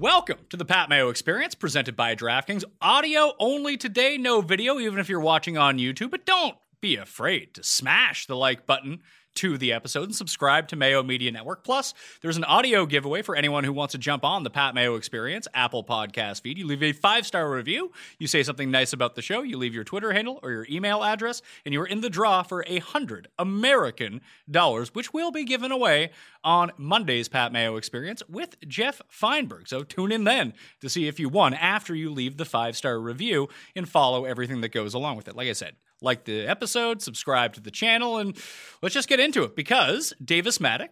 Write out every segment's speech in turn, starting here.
Welcome to the Pat Mayo Experience presented by DraftKings. Audio only today, no video, even if you're watching on YouTube. But don't be afraid to smash the like button to the episode and subscribe to Mayo Media Network. Plus, there's an audio giveaway for anyone who wants to jump on the Pat Mayo Experience Apple Podcast feed. You leave a five star review, you say something nice about the show, you leave your Twitter handle or your email address, and you're in the draw for a hundred American dollars, which will be given away on Monday's Pat Mayo Experience with Jeff Feinberg. So tune in then to see if you won after you leave the five star review and follow everything that goes along with it. Like I said, like the episode, subscribe to the channel, and let's just get into it because Davis Mattek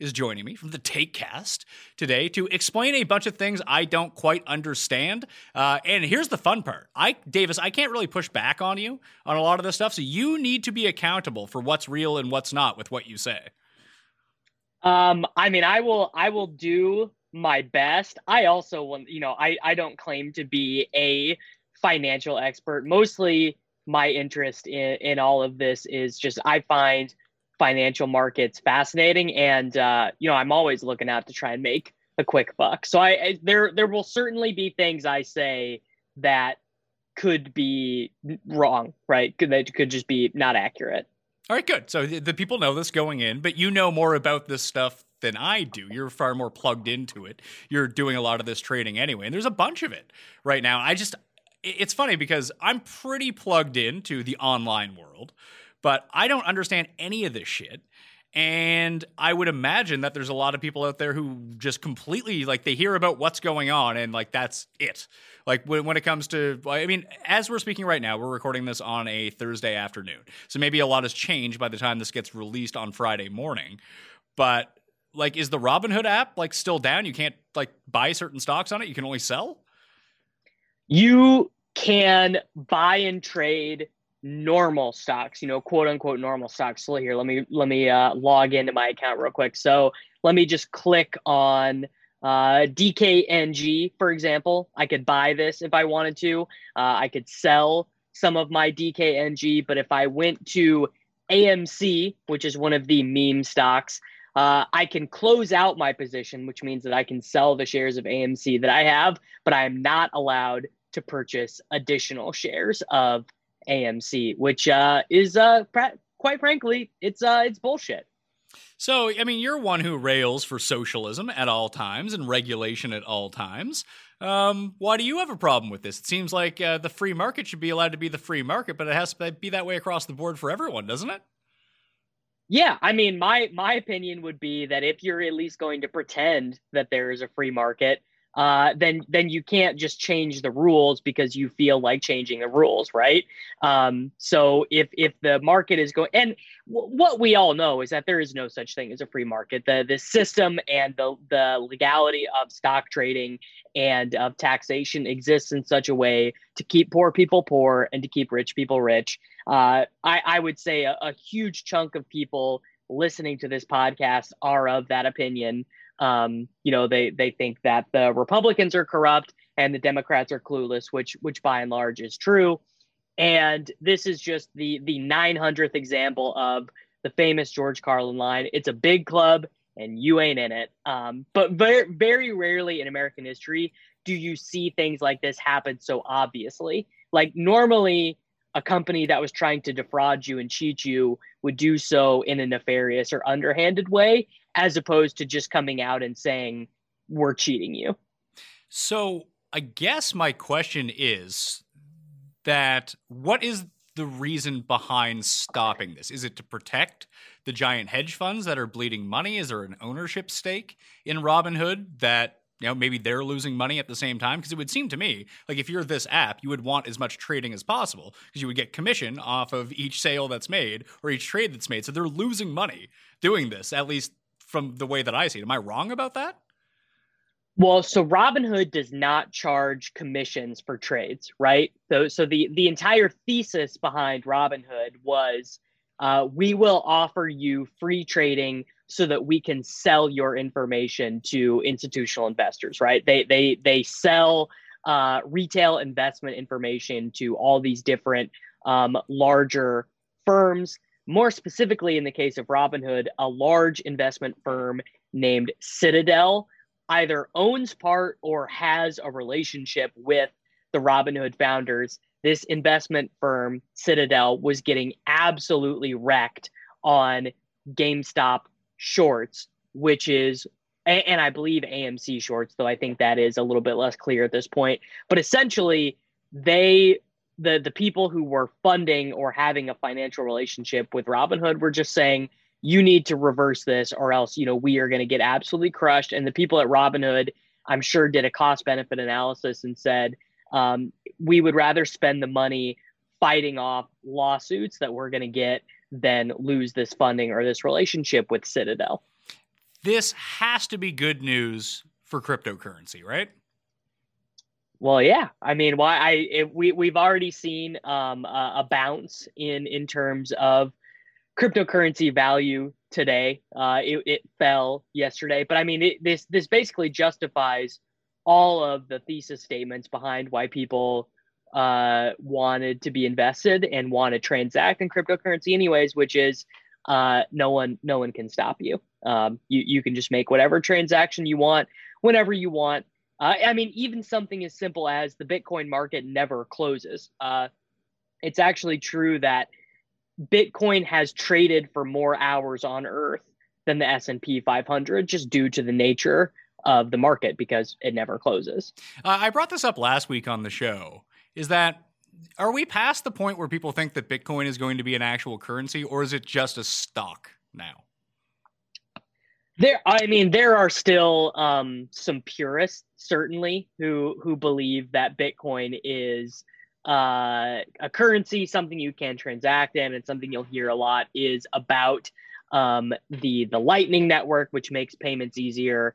is joining me from the Takecast today to explain a bunch of things I don't quite understand. Uh, and here's the fun part: I, Davis, I can't really push back on you on a lot of this stuff, so you need to be accountable for what's real and what's not with what you say. Um, I mean, I will, I will do my best. I also want, you know, I, I don't claim to be a financial expert. Mostly, my interest in in all of this is just I find financial markets fascinating, and uh, you know, I'm always looking out to try and make a quick buck. So I, I there there will certainly be things I say that could be wrong, right? Could that could just be not accurate. All right, good. So the, the people know this going in, but you know more about this stuff than I do. You're far more plugged into it. You're doing a lot of this trading anyway, and there's a bunch of it right now. I just it's funny because I'm pretty plugged into the online world, but I don't understand any of this shit. And I would imagine that there's a lot of people out there who just completely like they hear about what's going on and like that's it. Like when, when it comes to, I mean, as we're speaking right now, we're recording this on a Thursday afternoon. So maybe a lot has changed by the time this gets released on Friday morning. But like, is the Robinhood app like still down? You can't like buy certain stocks on it. You can only sell. You can buy and trade normal stocks, you know, quote unquote normal stocks. So here, let me let me uh, log into my account real quick. So let me just click on uh, DKNG, for example. I could buy this if I wanted to. Uh, I could sell some of my DKNG, but if I went to AMC, which is one of the meme stocks, uh, I can close out my position, which means that I can sell the shares of AMC that I have, but I am not allowed to purchase additional shares of AMC, which uh, is uh, quite frankly, it's uh, it's bullshit. So, I mean, you're one who rails for socialism at all times and regulation at all times. Um, why do you have a problem with this? It seems like uh, the free market should be allowed to be the free market, but it has to be that way across the board for everyone, doesn't it? Yeah, I mean, my my opinion would be that if you're at least going to pretend that there is a free market, uh, then then you can't just change the rules because you feel like changing the rules, right? Um, so if if the market is going, and w- what we all know is that there is no such thing as a free market. The the system and the the legality of stock trading and of taxation exists in such a way to keep poor people poor and to keep rich people rich. Uh, I I would say a, a huge chunk of people listening to this podcast are of that opinion. Um, you know, they they think that the Republicans are corrupt and the Democrats are clueless, which which by and large is true. And this is just the the 900th example of the famous George Carlin line. It's a big club and you ain't in it. Um, but very very rarely in American history do you see things like this happen so obviously. Like normally a company that was trying to defraud you and cheat you would do so in a nefarious or underhanded way as opposed to just coming out and saying we're cheating you. So, I guess my question is that what is the reason behind stopping this? Is it to protect the giant hedge funds that are bleeding money? Is there an ownership stake in Robinhood that you know maybe they're losing money at the same time because it would seem to me like if you're this app you would want as much trading as possible because you would get commission off of each sale that's made or each trade that's made so they're losing money doing this at least from the way that I see it. Am I wrong about that? Well, so Robinhood does not charge commissions for trades, right? So, so the the entire thesis behind Robinhood was uh, we will offer you free trading so that we can sell your information to institutional investors, right? They they they sell uh, retail investment information to all these different um, larger firms more specifically, in the case of Robinhood, a large investment firm named Citadel either owns part or has a relationship with the Robinhood founders. This investment firm, Citadel, was getting absolutely wrecked on GameStop shorts, which is, and I believe AMC shorts, though I think that is a little bit less clear at this point. But essentially, they the the people who were funding or having a financial relationship with Robinhood were just saying you need to reverse this or else you know we are going to get absolutely crushed and the people at Robinhood I'm sure did a cost benefit analysis and said um, we would rather spend the money fighting off lawsuits that we're going to get than lose this funding or this relationship with Citadel. This has to be good news for cryptocurrency, right? Well, yeah. I mean, why I it, we we've already seen um, a, a, bounce in in terms of cryptocurrency value today. Uh, it, it fell yesterday, but I mean, it, this this basically justifies all of the thesis statements behind why people uh, wanted to be invested and want to transact in cryptocurrency, anyways. Which is uh, no one no one can stop you. Um, you you can just make whatever transaction you want whenever you want uh, I mean, even something as simple as the Bitcoin market never closes. Uh, it's actually true that Bitcoin has traded for more hours on Earth than the S and P 500, just due to the nature of the market because it never closes. Uh, I brought this up last week on the show. Is that are we past the point where people think that Bitcoin is going to be an actual currency, or is it just a stock now? There, I mean, there are still um, some purists, certainly, who who believe that Bitcoin is uh, a currency, something you can transact in, and something you'll hear a lot is about um, the the Lightning Network, which makes payments easier.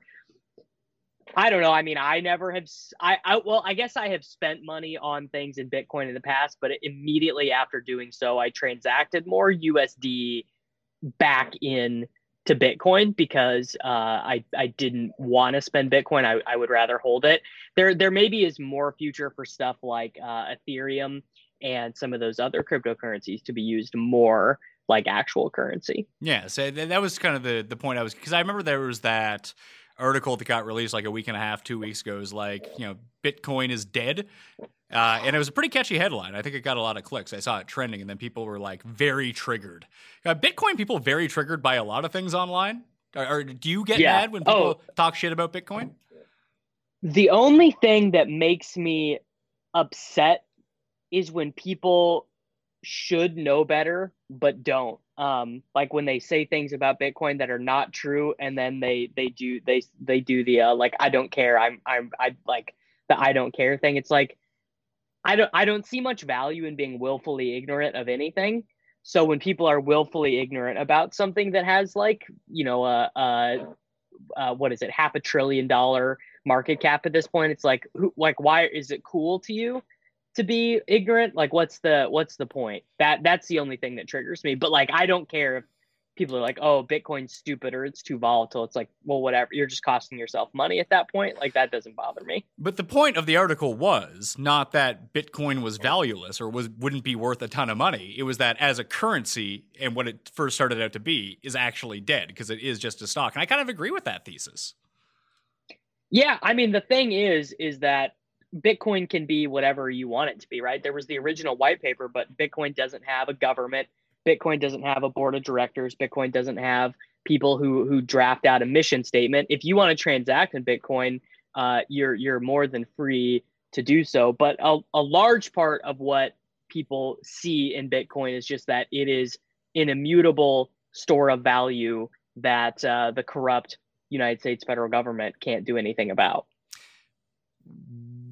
I don't know. I mean, I never have. I, I well, I guess I have spent money on things in Bitcoin in the past, but immediately after doing so, I transacted more USD back in to Bitcoin because uh, I I didn't want to spend Bitcoin. I, I would rather hold it. There there maybe is more future for stuff like uh, Ethereum and some of those other cryptocurrencies to be used more like actual currency. Yeah, so that was kind of the the point I was because I remember there was that article that got released like a week and a half, two weeks ago is like, you know, Bitcoin is dead. Uh, and it was a pretty catchy headline. I think it got a lot of clicks. I saw it trending, and then people were like very triggered. Uh, Bitcoin people very triggered by a lot of things online. Or, or do you get yeah. mad when people oh. talk shit about Bitcoin? The only thing that makes me upset is when people should know better but don't um like when they say things about bitcoin that are not true and then they they do they they do the uh, like i don't care i'm i'm i like the i don't care thing. It's like i don't i don't see much value in being willfully ignorant of anything. So when people are willfully ignorant about something that has like you know a uh, uh, uh, what is it half a trillion dollar market cap at this point it's like who like why is it cool to you to be ignorant? Like what's the what's the point? That that's the only thing that triggers me. But like i don't care if people are like oh bitcoin's stupid or it's too volatile. It's like well whatever. You're just costing yourself money at that point. Like that doesn't bother me. But the point of the article was not that bitcoin was valueless or was wouldn't be worth a ton of money. It was that as a currency and what it first started out to be is actually dead because it is just a stock. And i kind of agree with that thesis. Yeah i mean the thing is is that Bitcoin can be whatever you want it to be, right? There was the original white paper, but Bitcoin doesn't have a government. Bitcoin doesn't have a board of directors. Bitcoin doesn't have people who who draft out a mission statement. If you want to transact in Bitcoin, uh, you're you're more than free to do so. But a, a large part of what people see in Bitcoin is just that it is an immutable store of value that uh, the corrupt United States federal government can't do anything about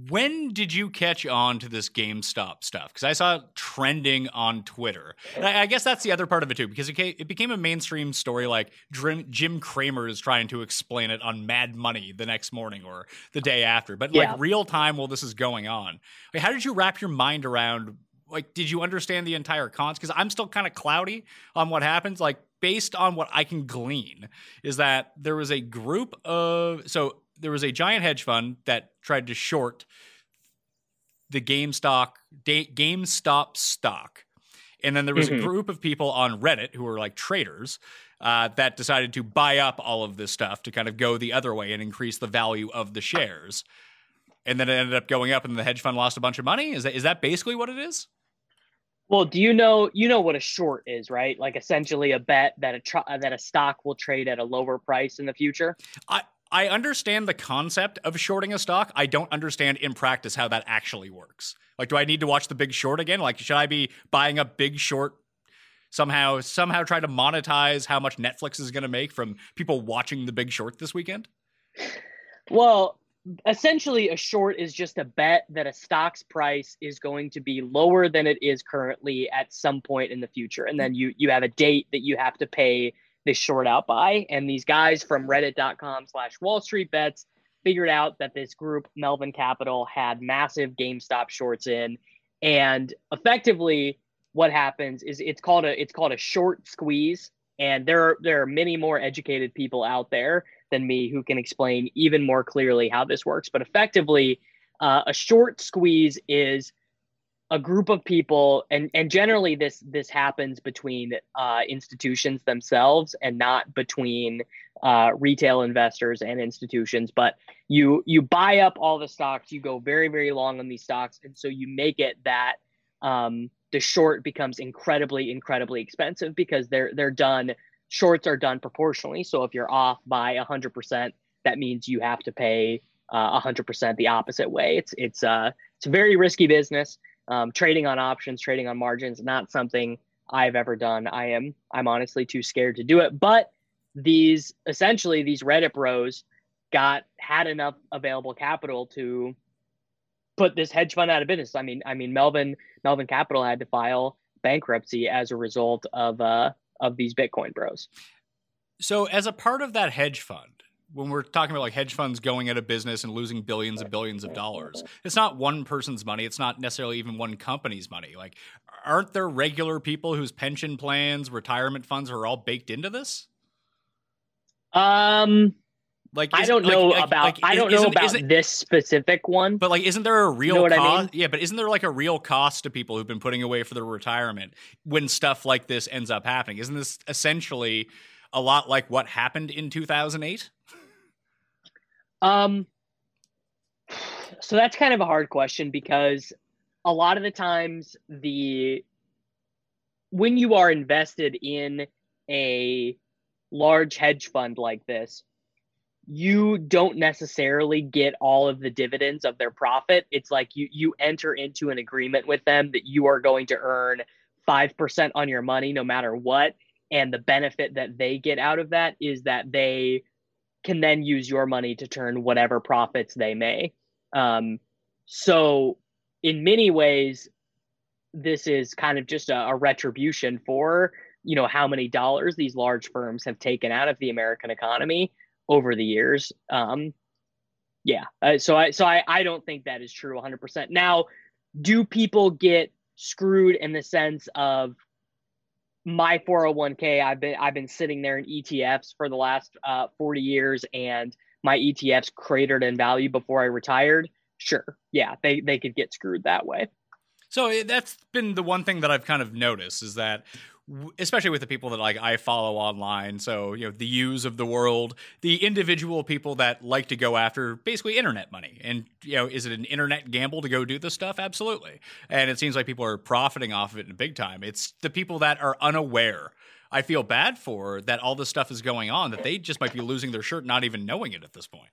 when did you catch on to this GameStop stuff? Because I saw it trending on Twitter. And I, I, guess that's the other part of it too, because it, came, it became a mainstream story. Like Jim Cramer is trying to explain it on Mad Money the next morning or the day after. But yeah. like real time while this is going on, like, how did you wrap your mind around? Like, did you understand the entire cons? Because I'm still kind of cloudy on what happens. Like, based on what I can glean, is that there was a group of so there was a giant hedge fund that tried to short the GameStop GameStop stock, and then there was mm-hmm. a group of people on Reddit who were like traders uh, that decided to buy up all of this stuff to kind of go the other way and increase the value of the shares. And then it ended up going up, and the hedge fund lost a bunch of money. Is that is that basically what it is? Well, do you know you know what a short is, right? Like essentially a bet that a tr- that a stock will trade at a lower price in the future. I I understand the concept of shorting a stock. I don't understand in practice how that actually works. Like, do I need to watch the Big Short again? Like, should I be buying a Big Short somehow? Somehow try to monetize how much Netflix is going to make from people watching the Big Short this weekend? Well, essentially, a short is just a bet that a stock's price is going to be lower than it is currently at some point in the future, and then you you have a date that you have to pay this short out by. And these guys from reddit.com slash Wall Street Bets figured out that this group, Melvin Capital, had massive GameStop shorts in. And effectively, what happens is it's called a it's called a short squeeze. And there are there are many more educated people out there than me who can explain even more clearly how this works. But effectively, uh, a short squeeze is a group of people and and generally this this happens between uh, institutions themselves and not between uh, retail investors and institutions but you you buy up all the stocks you go very very long on these stocks and so you make it that um, the short becomes incredibly incredibly expensive because they're they're done shorts are done proportionally so if you're off by 100% that means you have to pay uh, 100% the opposite way. It's it's uh it's a very risky business um, trading on options, trading on margins, not something I've ever done. I am I'm honestly too scared to do it. But these essentially these Reddit bros got had enough available capital to put this hedge fund out of business. I mean, I mean Melvin Melvin Capital had to file bankruptcy as a result of uh of these Bitcoin bros. So as a part of that hedge fund, when we're talking about like hedge funds going out of business and losing billions and billions of dollars, it's not one person's money. It's not necessarily even one company's money. Like, aren't there regular people whose pension plans, retirement funds are all baked into this? Um, like I don't know like, about like, I don't know about this specific one. But like, isn't there a real you know cost? I mean? Yeah, but isn't there like a real cost to people who've been putting away for their retirement when stuff like this ends up happening? Isn't this essentially a lot like what happened in two thousand eight? Um, so that's kind of a hard question because a lot of the times the when you are invested in a large hedge fund like this, you don't necessarily get all of the dividends of their profit. It's like you you enter into an agreement with them that you are going to earn 5% on your money no matter what. And the benefit that they get out of that is that they can then use your money to turn whatever profits they may. Um, so, in many ways, this is kind of just a, a, retribution for you know how many dollars these large firms have taken out of the American economy over the years. Um, yeah, uh, so I so I I don't think that is true 100%. Now, do people get screwed in the sense of my 401k I've been I've been sitting there in ETFs for the last uh, 40 years and my ETFs cratered in value before I retired. Sure. Yeah, they they could get screwed that way. So eh, that's been the one thing that I've kind of noticed is that especially with the people that like I follow online. So, you know, the use of the world, the individual people that like to go after basically internet money. And, you know, is it an internet gamble to go do this stuff? Absolutely. And it seems like people are profiting off of it in big time. It's the people that are unaware. I feel bad for that all this stuff is going on, that they just might be losing their shirt, not even knowing it at this point.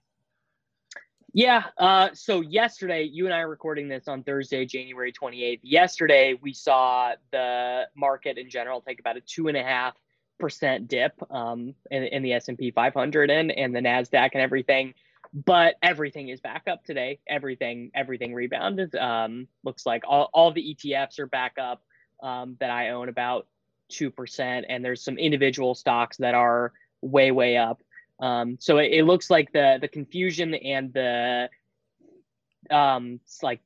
Yeah. Uh, so yesterday, you and I are recording this on Thursday, January 28th. Yesterday, we saw the market in general take about a two and a half percent dip um, in, in the S&P 500 and, and the NASDAQ and everything. But everything is back up today. Everything, everything rebounded. Um, looks like all, all the ETFs are back up um, that I own about 2%. And there's some individual stocks that are way, way up. Um, so it, it, looks like the the confusion and the um like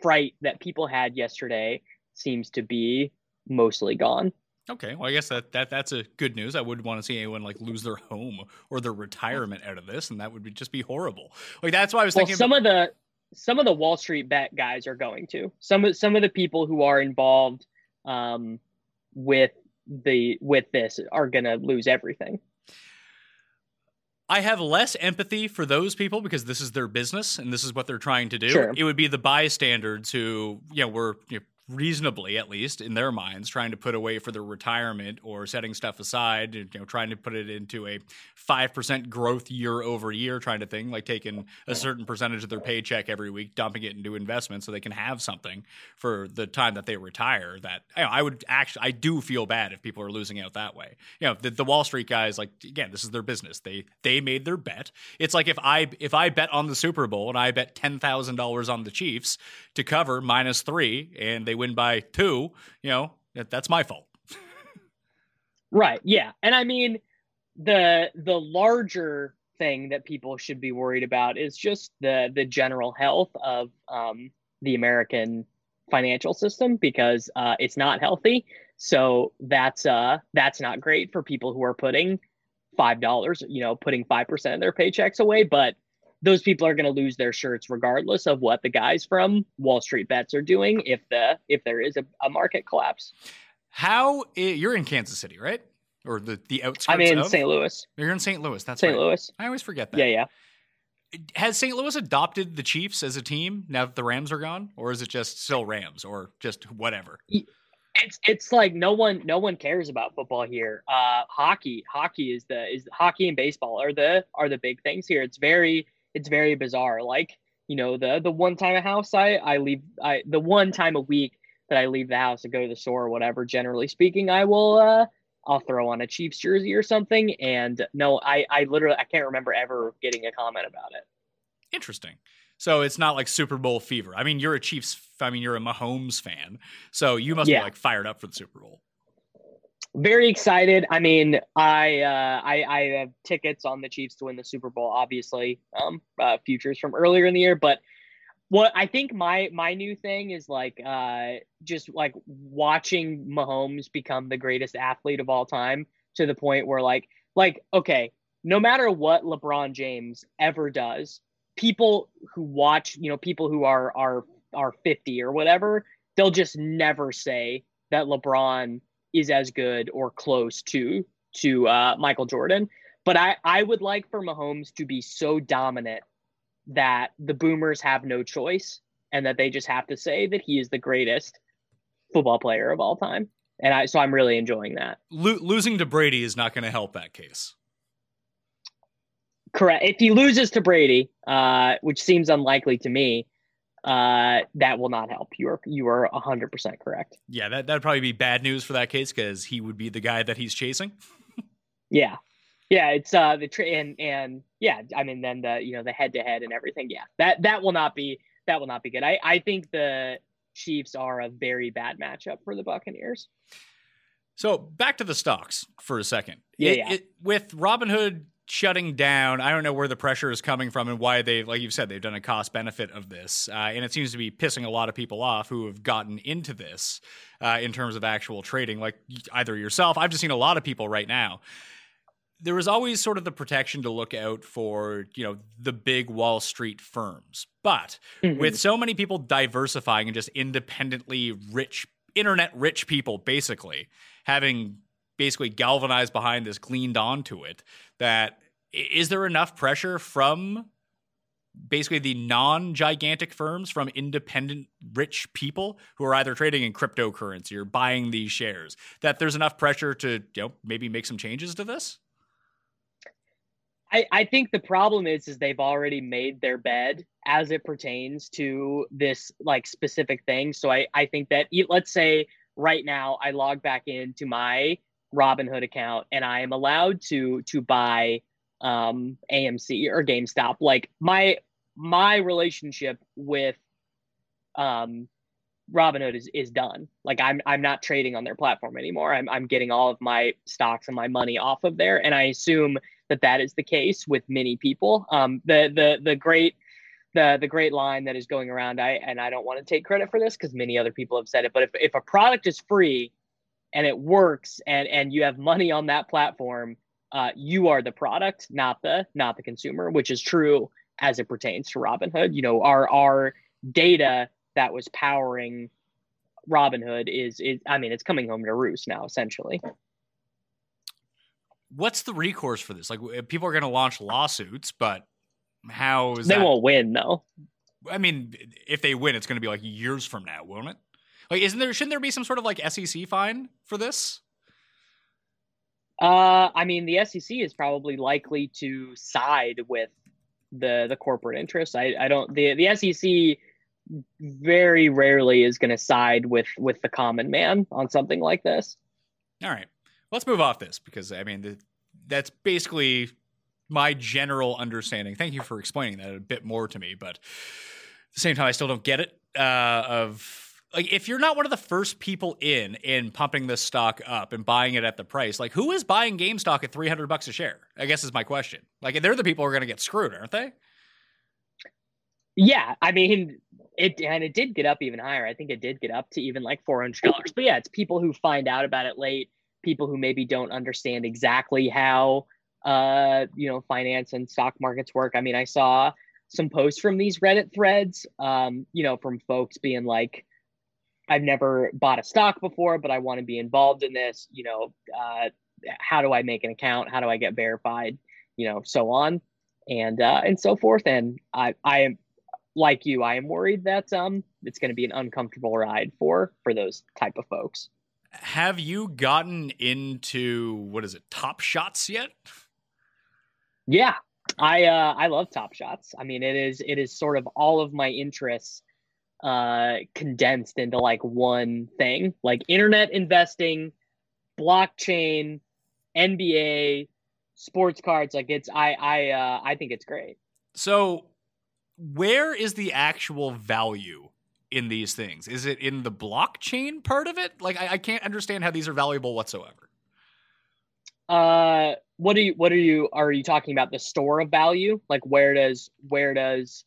fright that people had yesterday seems to be mostly gone. Okay, well, I guess that, that that's a good news. I wouldn't want to see anyone like lose their home or their retirement out of this, and that would be, just be horrible. Like that's why I was well, thinking. Some about- of the some of the Wall Street bet guys are going to some of some of the people who are involved um, with the with this are going to lose everything. I have less empathy for those people because this is their business and this is what they're trying to do. Sure. It would be the bystanders who, you know, were you know, reasonably, at least in their minds, trying to put away for their retirement or setting stuff aside, you know, trying to put it into a 5% growth year over year trying to thing, like taking a certain percentage of their paycheck every week, dumping it into investments so they can have something for the time that they retire. That you know, I would actually, I do feel bad if people are losing out that way. You know, the, the Wall Street guys, like, again, this is their business. They, they made their bet. It's like if I, if I bet on the Super Bowl and I bet $10,000 on the Chiefs to cover minus three and they win by two, you know, that's my fault. right. Yeah. And I mean, the the larger thing that people should be worried about is just the the general health of um, the American financial system because uh, it's not healthy. So that's uh that's not great for people who are putting five dollars, you know, putting five percent of their paychecks away. But those people are going to lose their shirts regardless of what the guys from Wall Street bets are doing if the if there is a, a market collapse. How you're in Kansas City, right? Or the the outskirts. I'm in of? St. Louis. You're in St. Louis. That's St. Right. Louis. I always forget that. Yeah, yeah. Has St. Louis adopted the Chiefs as a team now that the Rams are gone, or is it just still Rams, or just whatever? It's it's like no one no one cares about football here. Uh, hockey hockey is the is hockey and baseball are the are the big things here. It's very it's very bizarre. Like you know the the one time a house I I leave I the one time a week that I leave the house to go to the store or whatever. Generally speaking, I will uh I'll throw on a Chiefs jersey or something. And no, I I literally I can't remember ever getting a comment about it. Interesting. So it's not like Super Bowl fever. I mean, you're a Chiefs. I mean, you're a Mahomes fan, so you must yeah. be like fired up for the Super Bowl very excited. I mean, I, uh, I I have tickets on the Chiefs to win the Super Bowl, obviously, um, uh, futures from earlier in the year. But what I think my my new thing is like uh, just like watching Mahomes become the greatest athlete of all time to the point where like like okay, no matter what LeBron James ever does, people who watch, you know, people who are are are 50 or whatever, they'll just never say that LeBron is as good or close to to uh, Michael Jordan. But I, I would like for Mahomes to be so dominant that the boomers have no choice and that they just have to say that he is the greatest football player of all time. And I, so I'm really enjoying that. Lo- losing to Brady is not going to help that case. Correct. If he loses to Brady, uh, which seems unlikely to me, uh, that will not help. You are you are hundred percent correct. Yeah, that that'd probably be bad news for that case because he would be the guy that he's chasing. Yeah, yeah. It's uh the tra- and and yeah. I mean, then the you know the head to head and everything. Yeah, that that will not be that will not be good. I I think the Chiefs are a very bad matchup for the Buccaneers. So back to the stocks for a second. Yeah, It- yeah. it- with Robinhood shutting down, I don't know where the pressure is coming from and why they, like you've said, they've done a cost benefit of this, uh, and it seems to be pissing a lot of people off who have gotten into this uh, in terms of actual trading. Like either yourself, I've just seen a lot of people right now. There was always sort of the protection to look out for, you know, the big Wall Street firms, but Mhm. with so many people diversifying and just independently rich internet rich people basically having basically galvanized behind this gleaned onto it that is there enough pressure from basically the non-gigantic firms from independent rich people who are either trading in cryptocurrency or buying these shares that there's enough pressure to you know maybe make some changes to this I, I think the problem is is they've already made their bed as it pertains to this like specific thing. So I, I think that let's say right now I log back into my Robinhood account and I am allowed to to buy um AMC or GameStop. Like my my relationship with um Robinhood is is done. Like I'm I'm not trading on their platform anymore. I'm I'm getting all of my stocks and my money off of there and I assume that that is the case with many people. Um, the the the great the the great line that is going around. I and I don't want to take credit for this because many other people have said it. But if if a product is free and it works and and you have money on that platform, uh, you are the product, not the not the consumer, which is true as it pertains to Robinhood. You know, our our data that was powering Robinhood is is I mean it's coming home to roost now essentially. what's the recourse for this like people are going to launch lawsuits but how is that They that won't win though. I mean, if they win, it's going to be like years from now, won't it? Like, isn't there? Shouldn't there be some sort of like SEC fine for this? Uh, I mean, the SEC is probably likely to side with the the corporate interests. I, I don't the the SEC very rarely is going to side with with the common man on something like this. All right, let's move off this because I mean, the, that's basically my general understanding. Thank you for explaining that a bit more to me, but at the same time, I still don't get it. Uh, of like, if you're not one of the first people in in pumping this stock up and buying it at the price, like who is buying GameStop at 300 bucks a share? I guess is my question. Like, they're the people who are going to get screwed, aren't they? Yeah, I mean it, and it did get up even higher. I think it did get up to even like four hundred dollars. But yeah, it's people who find out about it late, people who maybe don't understand exactly how uh you know finance and stock markets work. I mean, I saw some posts from these Reddit threads, um, you know, from folks being like, I've never bought a stock before, but I want to be involved in this. You know, uh, how do I make an account? How do I get verified? You know, so on and uh, and so forth. And I I am like you, I am worried that um it's going to be an uncomfortable ride for for those type of folks. Have you gotten into what is it, Top Shots yet? Yeah, I uh, I love Top Shots. I mean, it is it is sort of all of my interests uh, condensed into like one thing, like internet investing, blockchain, NBA, sports cards. Like it's I I uh, I think it's great. So, where is the actual value in these things? Is it in the blockchain part of it? Like, I, I can't understand how these are valuable whatsoever. Uh, what are you what are you are you talking about the store of value? Like where does where does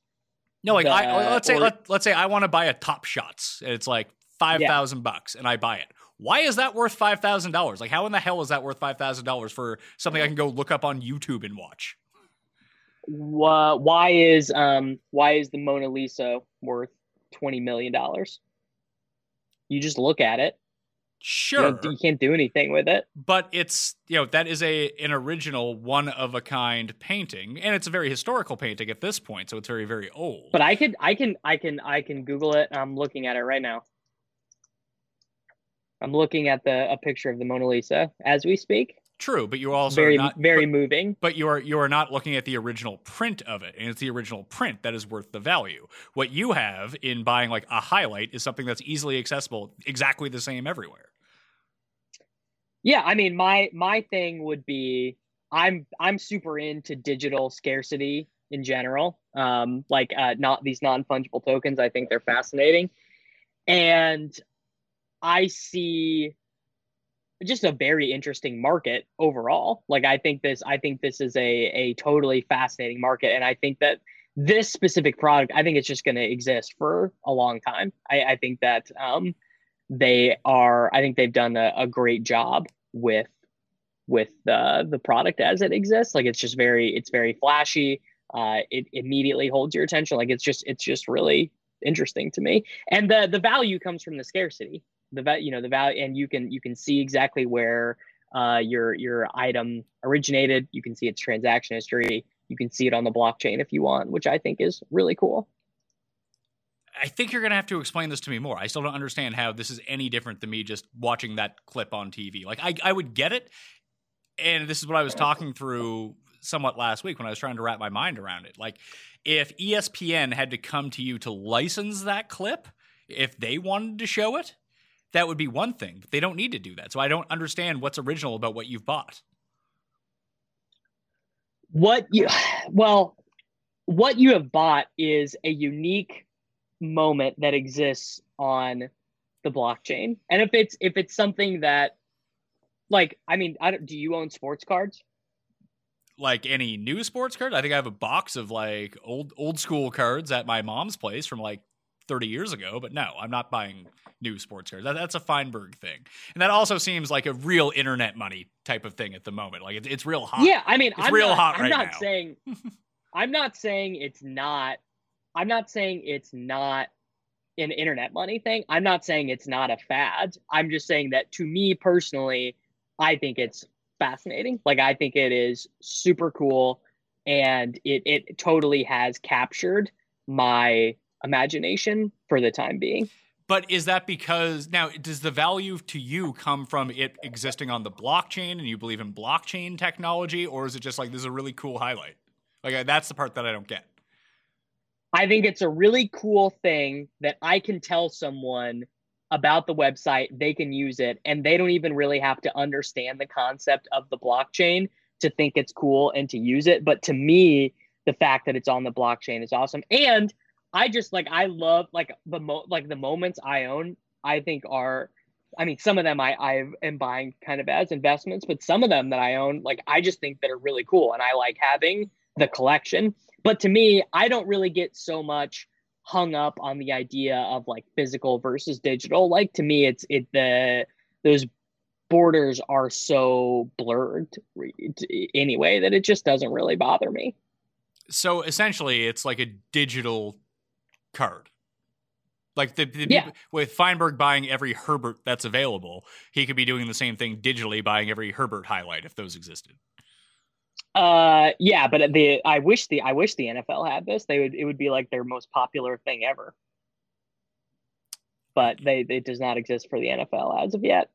No, like, I, let's say or- let, let's say I want to buy a Top Shots, and it's like five thousand bucks, and I buy it. Why is that worth five thousand dollars? Like, how in the hell is that worth five thousand dollars for something I can go look up on YouTube and watch? wha- why is um why is the Mona Lisa worth twenty million dollars? You just look at it. You, Sure, don't- you can't do anything with it. but it's you know that is a an original one of a kind painting and it's a very historical painting at this point so it's very very old But I could I can I can I can Google it. I'm looking at it right now. I'm looking at the a picture of the Mona Lisa as we speak. True, but you also very not very but, moving. But you are you are not looking at the original print of it, and it's the original print that is worth the value. What you have in buying like a highlight is something that's easily accessible, exactly the same everywhere. Yeah, I mean, my my thing would be I'm I'm super into digital scarcity in general. Um, like uh, not these non fungible tokens. I think they're fascinating, and I see just a very interesting market overall. Like I think this I think this is a a totally fascinating market, and I think that this specific product I think it's just going to exist for a long time. I, I think that um, they are i think they've done a, a great job with with the the product as it exists. Like it's just very it's very flashy. Uh it immediately holds your attention. Like it's just it's just really interesting to me. And the the value comes from the scarcity. The you know the value and you can you can see exactly where uh your your item originated. You can see its transaction history. You can see it on the blockchain if you want which i think is really cool I think you're going to have to explain this to me more. I still don't understand how this is any different than me just watching that clip on TV. Like, I, I would get it. And this is what I was talking through somewhat last week when I was trying to wrap my mind around it. Like, if ESPN had to come to you to license that clip, if they wanted to show it, that would be one thing. But they don't need to do that. So I don't understand what's original about what you've bought. What you, well, what you have bought is a unique moment that exists on the blockchain. And if it's if it's something that like I mean, I don't, do you own sports cards? Like any new sports card? I think I have a box of like old old school cards at my mom's place from like 30 years ago, but no, I'm not buying new sports cards. That, that's a Feinberg thing. And that also seems like a real internet money type of thing at the moment. Like it's, it's real hot. Yeah, I mean, it's I'm real not, hot I'm right not now. saying I'm not saying it's not I'm not saying it's not an internet money thing. I'm not saying it's not a fad. I'm just saying that to me personally, I think it's fascinating. Like I think it is super cool and it it totally has captured my imagination for the time being. But is that because now does the value to you come from it existing on the blockchain and you believe in blockchain technology or is it just like this is a really cool highlight? Like that's the part that I don't get. I think it's a really cool thing that I can tell someone about the website, they can use it, and they don't even really have to understand the concept of the blockchain to think it's cool and to use it. But to me, the fact that it's on the blockchain is awesome. And I just like I love like the mo like the moments I own, I think are I mean, some of them I, I am buying kind of as investments, but some of them that I own, like I just think that are really cool. And I like having the collection. But to me, I don't really get so much hung up on the idea of like physical versus digital. Like to me, it's it the those borders are so blurred anyway that it just doesn't really bother me. So essentially, it's like a digital card. Like the, the Yeah. people- with Feinberg buying every Herbert that's available, he could be doing the same thing digitally, buying every Herbert highlight if those existed. Uh, yeah, but the I wish the I wish the NFL had this. They would it would be like their most popular thing ever. But they it does not exist for the NFL as of yet.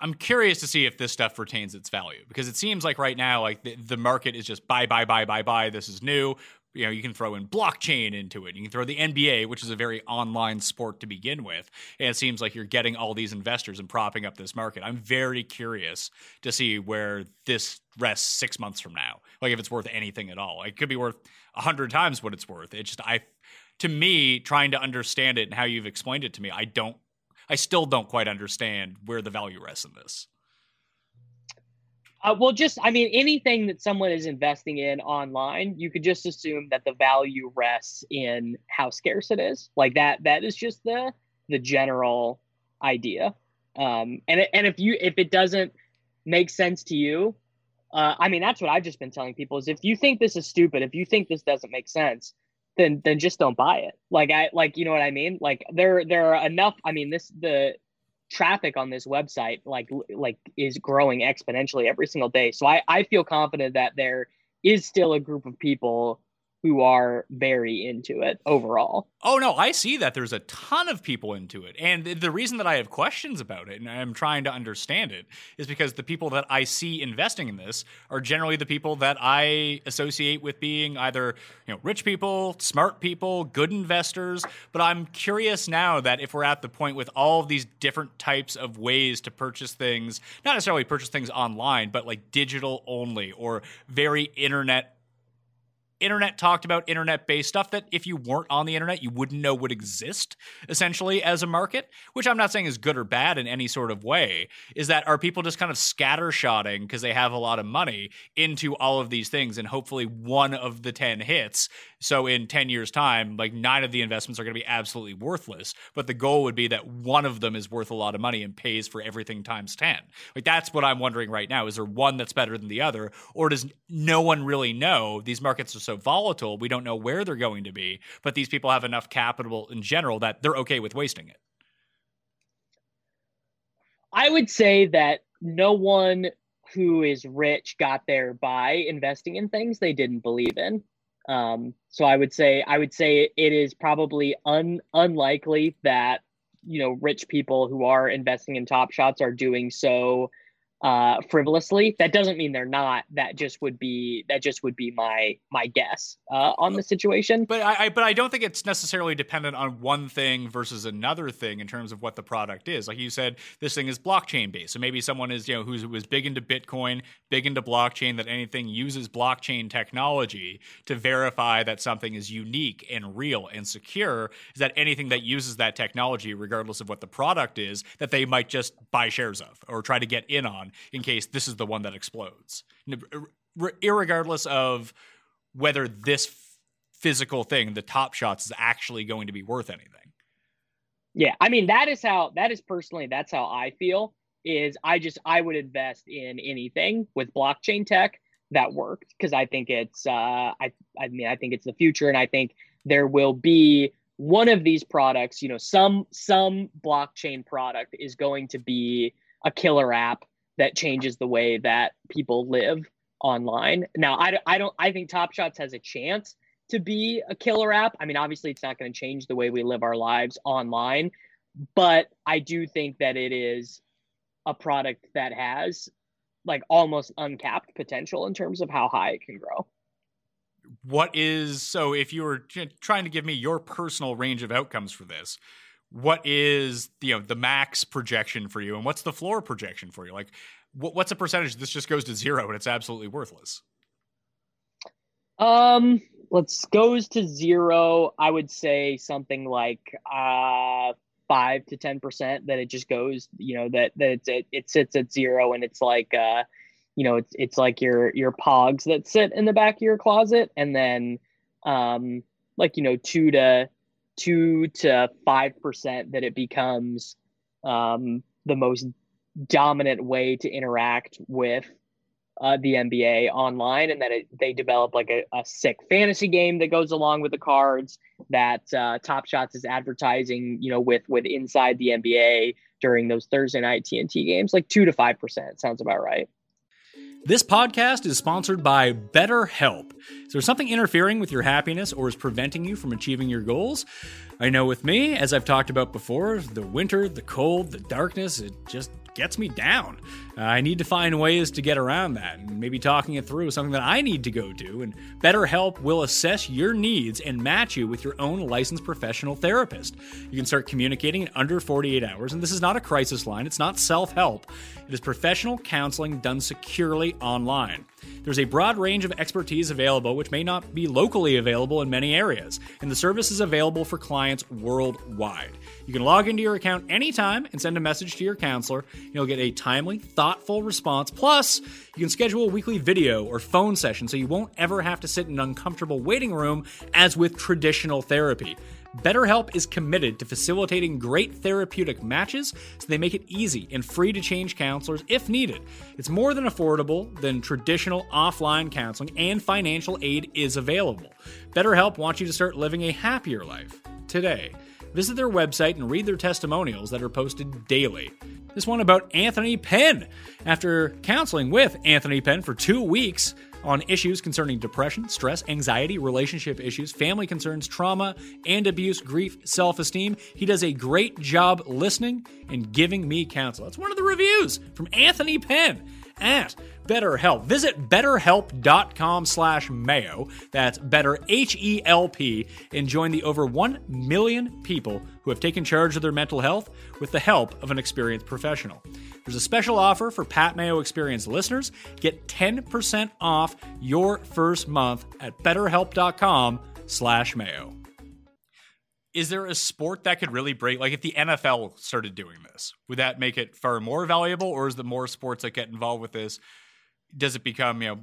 I'm curious to see if this stuff retains its value because it seems like right now, like the, the market is just buy, buy, buy, buy, buy. This is new. You know, you can throw in blockchain into it. You can throw the NBA, which is a very online sport to begin with. And it seems like you're getting all these investors and propping up this market. I'm very curious to see where this rests six months from now. Like if it's worth anything at all. It could be worth a hundred times what it's worth. It's just I to me, trying to understand it and how you've explained it to me, I don't I still don't quite understand where the value rests in this. Uh, well, just I mean, anything that someone is investing in online, you could just assume that the value rests in how scarce it is. Like that. That is just the the general idea. Um, and and if you if it doesn't make sense to you, uh, I mean, that's what I've just been telling people is if you think this is stupid, if you think this doesn't make sense, then then just don't buy it. Like I like you know what I mean. Like there there are enough. I mean, this the traffic on this website like like is growing exponentially every single day. So I I feel confident that there is still a group of people who are very into it overall. Oh no, I see that there's a ton of people into it. And the reason that I have questions about it and I'm trying to understand it is because the people that I see investing in this are generally the people that I associate with being either, you know, rich people, smart people, good investors, but I'm curious now that if we're at the point with all of these different types of ways to purchase things, not necessarily purchase things online, but like digital only or very internet internet talked about internet based stuff that if you weren't on the internet you wouldn't know would exist essentially as a market which i'm not saying is good or bad in any sort of way is that are people just kind of scattershotting because they have a lot of money into all of these things and hopefully one of the 10 hits so in 10 years time like nine of the investments are going to be absolutely worthless but the goal would be that one of them is worth a lot of money and pays for everything times 10 like that's what i'm wondering right now is there one that's better than the other or does no one really know these markets are so volatile. We don't know where they're going to be, but these people have enough capital in general that they're okay with wasting it. I would say that no one who is rich got there by investing in things they didn't believe in. Um, so I would say I would say it is probably un, unlikely that you know rich people who are investing in top shots are doing so uh, frivolously. That doesn't mean they're not. That just would be that just would be my my guess uh, on the situation. But I, I, but I don't think it's necessarily dependent on one thing versus another thing in terms of what the product is. Like you said, this thing is blockchain based. So maybe someone is you know who's was big into Bitcoin, big into blockchain. That anything uses blockchain technology to verify that something is unique and real and secure. Is that anything that uses that technology, regardless of what the product is, that they might just buy shares of or try to get in on in case this is the one that explodes, regardless of whether this physical thing, the top shots, is actually going to be worth anything. Yeah, I mean that is how that is personally that's how I feel. Is I just I would invest in anything with blockchain tech that worked because I think it's uh I I mean I think it's the future and I think there will be one of these products you know some some blockchain product is going to be a killer app that changes the way that people live online. Now, I, I don't I think Top Shots has a chance to be a killer app. I mean, obviously, it's not going to change the way we live our lives online, but I do think that it is a product that has like almost uncapped potential in terms of how high it can grow. What is so if you were trying to give me your personal range of outcomes for this, what is you know the max projection for you and what's the floor projection for you? Like what, what's a percentage this just goes to zero and it's absolutely worthless? Um let's goes to zero i would say something like uh five to ten percent that it just goes you know that that it's, it, it sits at zero and it's like uh you know it's it's like your your pogs that sit in the back of your closet and then um like you know two to two to five percent that it becomes um, the most dominant way to interact with uh, the NBA online, and that it, they develop like a, a, sick fantasy game that goes along with the cards. That uh, Top Shots is advertising, you know, with with inside the NBA during those Thursday night TNT games, like two to five percent sounds about right. This podcast is sponsored by BetterHelp. Is there something interfering with your happiness or is preventing you from achieving your goals? I know with me, as I've talked about before, the winter, the cold, the darkness, it just gets me down. Uh, I need to find ways to get around that, and maybe talking it through is something that I need to go do. And BetterHelp will assess your needs and match you with your own licensed professional therapist. You can start communicating in under 48 hours, and this is not a crisis line, it's not self help. It is professional counseling done securely online. There's a broad range of expertise available, which may not be locally available in many areas, and the service is available for clients worldwide. You can log into your account anytime and send a message to your counselor. You'll get a timely, thoughtful response. Plus, you can schedule a weekly video or phone session so you won't ever have to sit in an uncomfortable waiting room as with traditional therapy. BetterHelp is committed to facilitating great therapeutic matches so they make it easy and free to change counselors if needed. It's more than affordable than traditional offline counseling, and financial aid is available. BetterHelp wants you to start living a happier life today. Visit their website and read their testimonials that are posted daily. This one about Anthony Penn. After counseling with Anthony Penn for two weeks, on issues concerning depression, stress, anxiety, relationship issues, family concerns, trauma, and abuse, grief, self esteem. He does a great job listening and giving me counsel. That's one of the reviews from Anthony Penn at BetterHelp. Visit betterhelp.com slash mayo. That's better H-E-L-P and join the over 1 million people who have taken charge of their mental health with the help of an experienced professional. There's a special offer for Pat Mayo Experience listeners. Get 10% off your first month at betterhelp.com slash mayo. Is there a sport that could really break, like if the NFL started doing this, would that make it far more valuable? Or is the more sports that get involved with this, does it become, you know,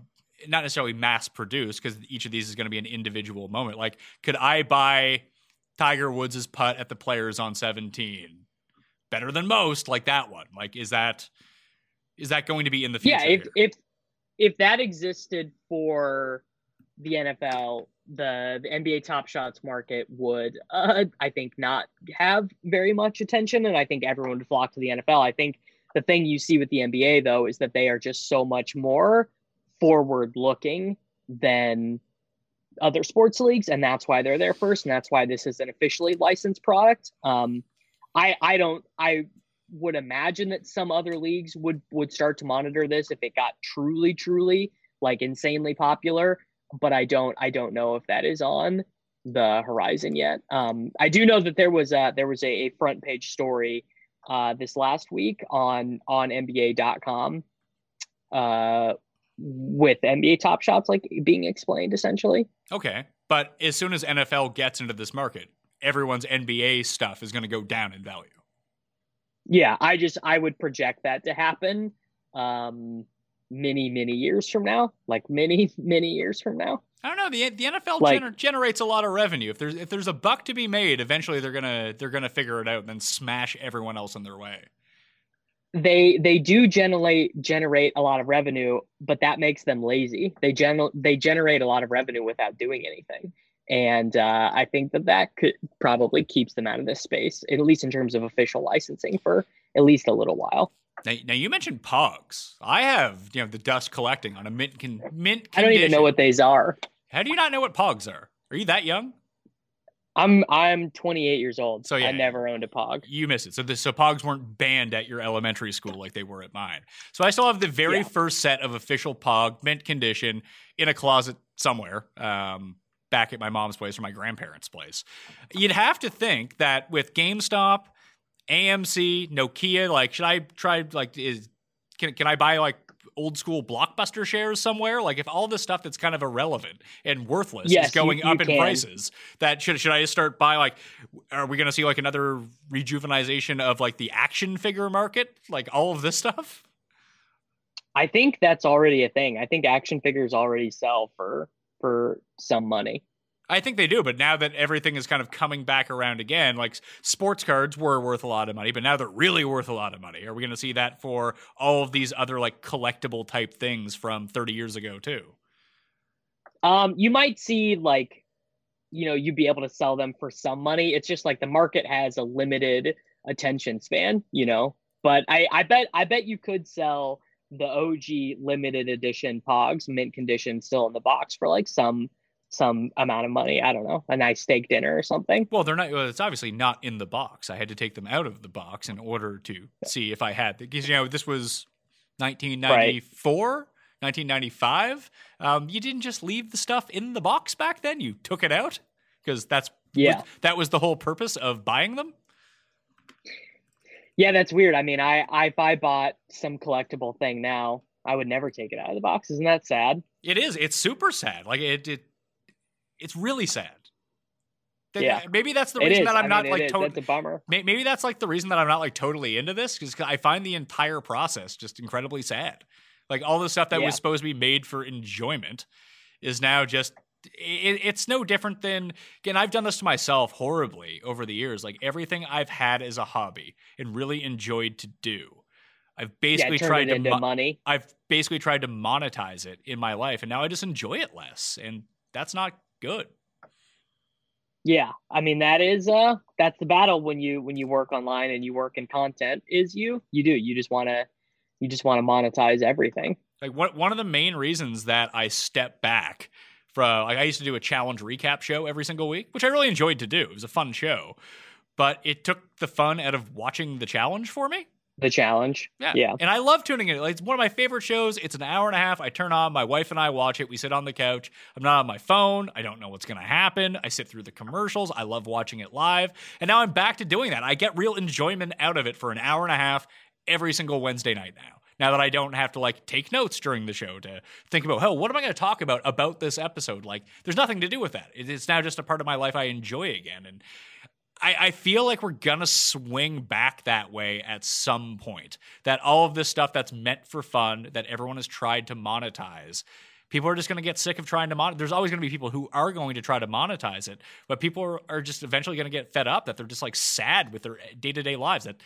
not necessarily mass produced because each of these is going to be an individual moment. Like, could I buy Tiger Woods' putt at the Players on 17? better than most, like that one. Like, is that is that going to be in the future? Yeah, if here? if if that existed for the NFL, the, the NBA Top Shots market would, uh, I think, not have very much attention, and I think everyone would flock to the NFL. I think the thing you see with the NBA though is that they are just so much more forward looking than other sports leagues, and that's why they're there first, and that's why this is an officially licensed product. Um, I I don't I would imagine that some other leagues would would start to monitor this if it got truly truly like insanely popular but i don't i don't know if that is on the horizon yet. Um, i do know that there was a there was a, a front page story uh, this last week on on nba.com uh, with nba top shots like being explained essentially. Okay but as soon as nfl gets into this market everyone's NBA stuff is going to go down in value. Yeah, I just I would project that to happen. Um many many years from now, like many many years from now. I don't know. The the NFL like, gener- generates a lot of revenue. If there's if there's a buck to be made, eventually they're gonna they're gonna figure it out and then smash everyone else in their way. They they do generate generate a lot of revenue, but that makes them lazy. They gen they generate a lot of revenue without doing anything. And uh, I think that that could probably keeps them out of this space, at least in terms of official licensing for at least a little while. Now, now you mentioned Pogs. I have you know the dust collecting on a mint con- mint. I don't even know what these are. How do you not know what Pogs are? Are you that young? I'm I'm 28 years old. So yeah, I never owned a Pog. You missed it. So the so Pogs weren't banned at your elementary school like they were at mine. So I still have the very yeah. first set of official Pog mint condition in a closet somewhere. Um, back at my mom's place or my grandparents' place. You'd have to think that with GameStop, AMC, Nokia, like should I try like is can can I buy like old school blockbuster shares somewhere? Like if all this stuff that's kind of irrelevant and worthless yes, is going you, you up in can. prices, that should should I just start buy like are we gonna see like another rejuvenization of like the action figure market? Like all of this stuff? I think that's already a thing. I think action figures already sell for for some money. I think they do, but now that everything is kind of coming back around again, like sports cards were worth a lot of money, but now they're really worth a lot of money. Are we going to see that for all of these other like collectible type things from 30 years ago too? Um, you might see like, you know, you'd be able to sell them for some money. It's just like the market has a limited attention span, you know. But I, I bet, I bet you could sell the OG limited edition Pogs mint condition still in the box for like some some amount of money. I don't know, a nice steak dinner or something. Well, they're not. Well, it's obviously not in the box. I had to take them out of the box in order to see if I had because you know this was 1994. Right. 1995. Um, you didn't just leave the stuff in the box back then. You took it out because that's yeah. That was the whole purpose of buying them. Yeah, that's weird. I mean, I, I if I bought some collectible thing now, I would never take it out of the box. Isn't that sad? It is. It's super sad. Like it, it it's really sad. That, yeah, maybe that's the reason that I'm I not mean, like totally. That's a bummer. Maybe that's like the reason that I'm not like totally into this because I find the entire process just incredibly sad. Like all the stuff that yeah. was supposed to be made for enjoyment is now just it, it's no different than again i've done this to myself horribly over the years like everything i've had as a hobby and really enjoyed to do i've basically yeah, tried to mo- money i've basically tried to monetize it in my life and now i just enjoy it less and that's not good Yeah, I mean that is uh that's the battle when you when you work online and you work in content is you you do you just want to you just want to monetize everything. Like one one of the main reasons that I step back from like I used to do a challenge recap show every single week, which I really enjoyed to do. It was a fun show, but it took the fun out of watching the challenge for me. The challenge, Yeah. yeah, And I love tuning in. It's one of my favorite shows. It's an hour and a half. I turn on, my wife and I watch it. We sit on the couch. I'm not on my phone. I don't know what's going to happen. I sit through the commercials. I love watching it live. And now I'm back to doing that. I get real enjoyment out of it for an hour and a half every single Wednesday night now. Now that I don't have to like take notes during the show to think about, oh, what am I going to talk about about this episode? Like, there's nothing to do with that. It's now just a part of my life I enjoy again. And I, I feel like we're gonna swing back that way at some point. That all of this stuff that's meant for fun, that everyone has tried to monetize, people are just gonna get sick of trying to monetize. There's always gonna be people who are going to try to monetize it, but people are, are just eventually gonna get fed up that they're just like sad with their day to day lives that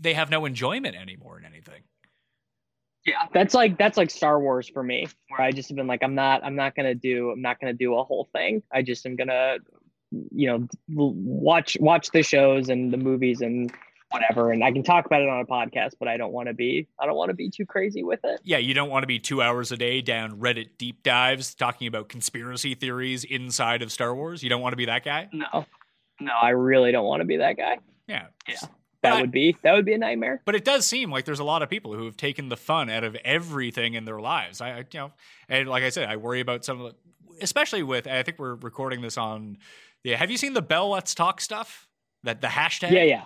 they have no enjoyment anymore in anything. yeah. That's like that's like Star Wars for me, where I just have been like I'm not I'm not gonna do I'm not gonna do a whole thing. I just am gonna you know watch watch the shows and the movies and whatever, and I can talk about it on a podcast, but I don't want to be I don't want to be too crazy with it. Yeah, you don't want to be two hours a day down Reddit deep dives talking about conspiracy theories inside of Star Wars. You don't want to be that guy. No, oh. no, I really don't want to be that guy. Yeah. Yeah. That would be that would be a nightmare. But it does seem like there's a lot of people who have taken the fun out of everything in their lives. I, I you know, and like I said, I worry about some of the, especially with. I think we're recording this on. Yeah, have you seen the Bell Let's Talk stuff? That the hashtag. Yeah, yeah.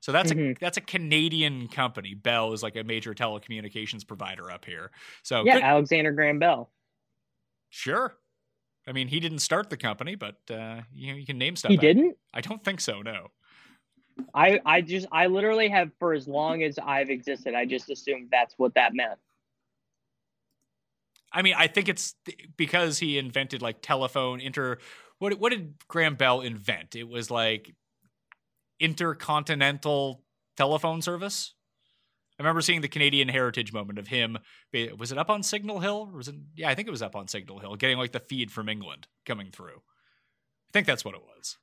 So that's a Mhm. that's a Canadian company. Bell is like a major telecommunications provider up here. So Yeah, good- Alexander Graham Bell. sure. I mean, he didn't start the company, but uh, you know, you can name stuff. He after- didn't? I don't think so. No. I I just I literally have for as long as I've existed, I just assumed that's what that meant. I mean, I think it's because he invented like telephone inter. What what did Graham Bell invent? It was like intercontinental telephone service. I remember seeing the Canadian Heritage moment of him. Was it up on Signal Hill? Or was it? Yeah, I think it was up on Signal Hill, getting like the feed from England coming through. I think that's what it was.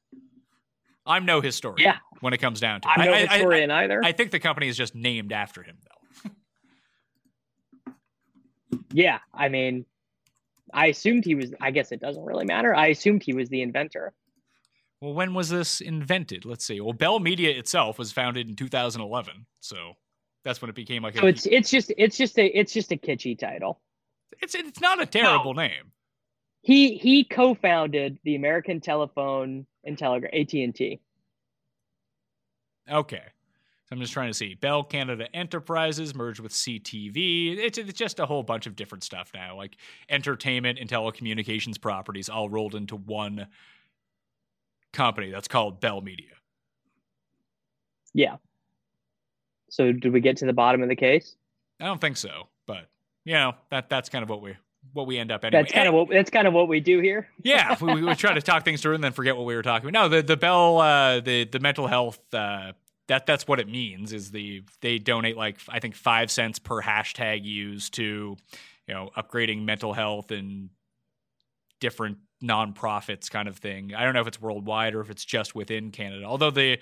I'm no historian. Yeah. when it comes down to it. I'm no I- I- I- either. I think the company is just named after him, though. yeah, I mean, I assumed he was. I guess it doesn't really matter. I assumed he was the inventor. Well, when was this invented? Let's see. Well, Bell Media itself was founded in 2011, so that's when it became like a. So it's it's just it's just a it's just a kitschy title. it's it's not a terrible name. He he co-founded the American Telephone and Telegraph AT and T. Okay, so I'm just trying to see. Bell Canada Enterprises merged with CTV. It's, it's just a whole bunch of different stuff now, like entertainment and telecommunications properties all rolled into one company that's called Bell Media. Yeah. So did we get to the bottom of the case? I don't think so, but you know that that's kind of what we what we end up anyway. That's kind of what that's kind of what we do here. yeah, we, we try to talk things through and then forget what we were talking about. No, the the Bell, uh, the the mental health, uh, that that's what it means. Is the they donate like I think five cents per hashtag used to, you know, upgrading mental health and different nonprofits kind of thing. I don't know if it's worldwide or if it's just within Canada. Although the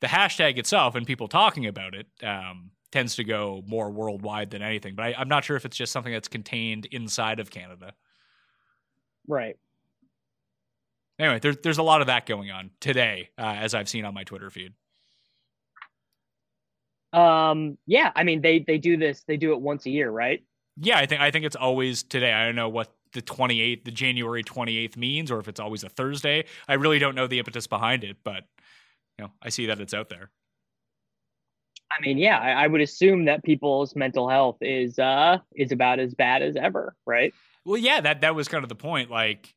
the hashtag itself and people talking about it um, tends to go more worldwide than anything. But I, I'm not sure if it's just something that's contained inside of Canada. Right. anyway, there's there's a lot of that going on today, uh, as I've seen on my Twitter feed. Um yeah, I mean they they do this they do it once a year, right? Yeah, I think I think it's always today. I don't know what the 28th, the January 28th means, or if it's always a Thursday. I really don't know the impetus behind it, but you know, I see that it's out there. I mean, yeah, I, I would assume that people's mental health is uh is about as bad as ever, right? Well, yeah, that that was kind of the point. Like,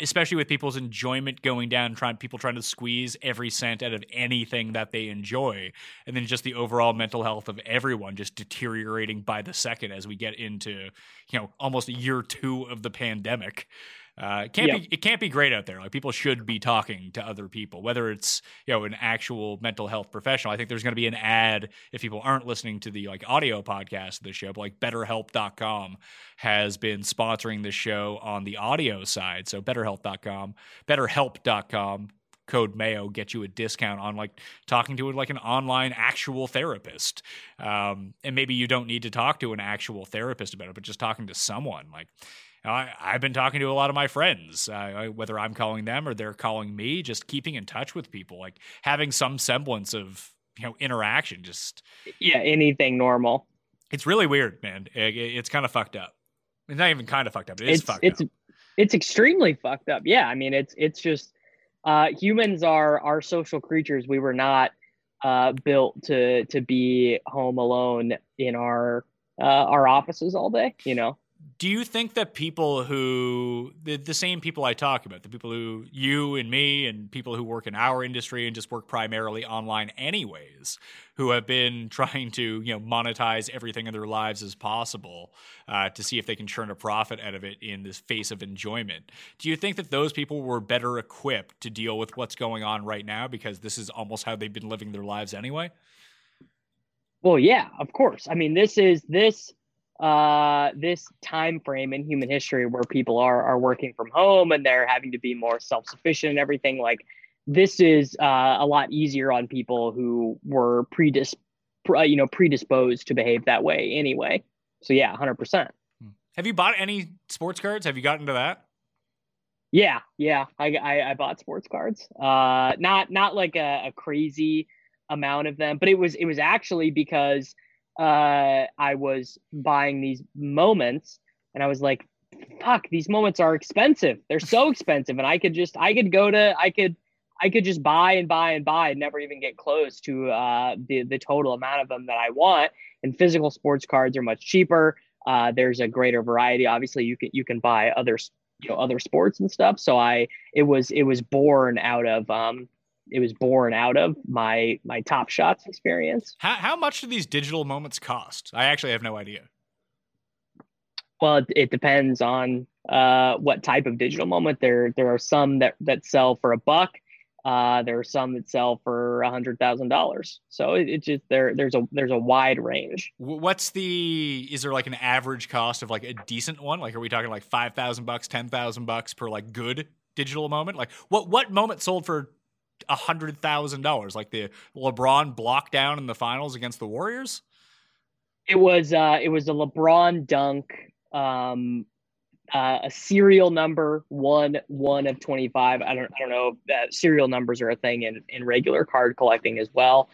especially with people's enjoyment going down, trying people trying to squeeze every cent out of anything that they enjoy, and then just the overall mental health of everyone just deteriorating by the second as we get into you know almost year two of the pandemic. Uh, it can't Yep. be it can't be great out there. Like people should be talking to other people, whether it's you know an actual mental health professional. I think there's going to be an ad if people aren't listening to the like audio podcast of the show. But like BetterHelp.com has been sponsoring the show on the audio side. So BetterHelp.com, BetterHelp.com. Code Mayo get you a discount on like talking to like an online actual therapist, um, and maybe you don't need to talk to an actual therapist about it, but just talking to someone like I, I've been talking to a lot of my friends, uh, whether I'm calling them or they're calling me, just keeping in touch with people, like having some semblance of you know interaction. Just Yeah, anything normal. it's really weird, man. It, it- it's kind of fucked up. It's not even kind of fucked up. It is it's fucked it's up. it's extremely fucked up. Yeah, I mean it's it's just uh, humans are are social creatures. We were not uh, built to to be home alone in our uh, our offices all day. You know. Do you think that people who the, the same people I talk about, the people who you and me and people who work in our industry and just work primarily online anyways, who have been trying to you know monetize everything in their lives as possible uh, to see if they can churn a profit out of it in this face of enjoyment? Do you think that those people were better equipped to deal with what's going on right now because this is almost how they've been living their lives anyway? Well, yeah, of course. I mean, this is this uh this time frame in human history where people are are working from home and they're having to be more self-sufficient and everything like this is uh, a lot easier on people who were predis pr- uh, you know predisposed to behave that way anyway. So yeah 100% Have you bought any sports cards? Have you gotten to that? yeah yeah. I, I i bought sports cards. Uh not not like a, a crazy amount of them but it was it was actually because uh i was buying these moments and i was like fuck these moments are expensive. They're so expensive and i could just i could go to i could i could just buy and buy and buy and never even get close to uh the the total amount of them that i want. And physical sports cards are much cheaper. Uh there's a greater variety. Obviously you can you can buy other you know other sports and stuff. So i it was it was born out of um it was born out of my my top shots experience How, how much do these digital moments cost? I actually have no idea. Well, it, it depends on uh, what type of digital moment. There, there are some that that sell for a buck. Uh, there are some that sell for a hundred thousand dollars. So it, it's just there. There's a there's a wide range. What's the? Is there like an average cost of like a decent one? Like, are we talking like five thousand bucks, ten thousand bucks per like good digital moment? Like, what what moment sold for hundred thousand dollars? Like the LeBron block down in the finals against the Warriors? It was uh, it was a LeBron dunk, um, uh, a serial number one one of twenty five. I don't I don't know if serial numbers are a thing in in regular card collecting as well.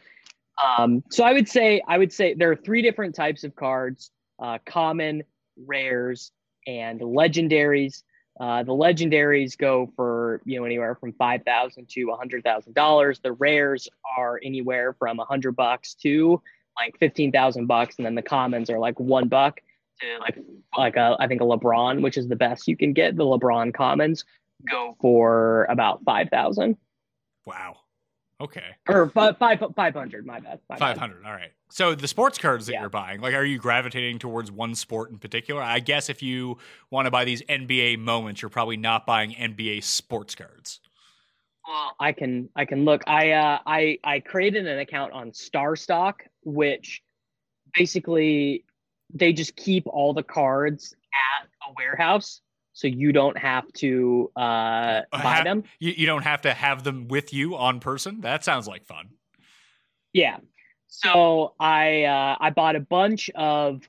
Um, so I would say I would say there are three different types of cards: uh, common, rares, and legendaries. Uh, the legendaries go for you know anywhere from five thousand to a hundred thousand dollars. The rares are anywhere from a hundred bucks to like fifteen thousand bucks, and then the commons are like one buck to like like a I think a LeBron, which is the best you can get. The LeBron commons go for about five thousand Wow. Okay. or five five five hundred. My bad. My bad. Five hundred. All right. So the sports cards that Yeah. you're buying, like, are you gravitating towards one sport in particular? I guess if you want to buy these NBA moments, you're probably not buying NBA sports cards. Well, I can I can look. I uh I I created an account on StarStock, which basically they just keep all the cards at a warehouse, so you don't have to uh buy have- them. You, you don't have to have them with you on person. That sounds like fun. Yeah. So I uh, I bought a bunch of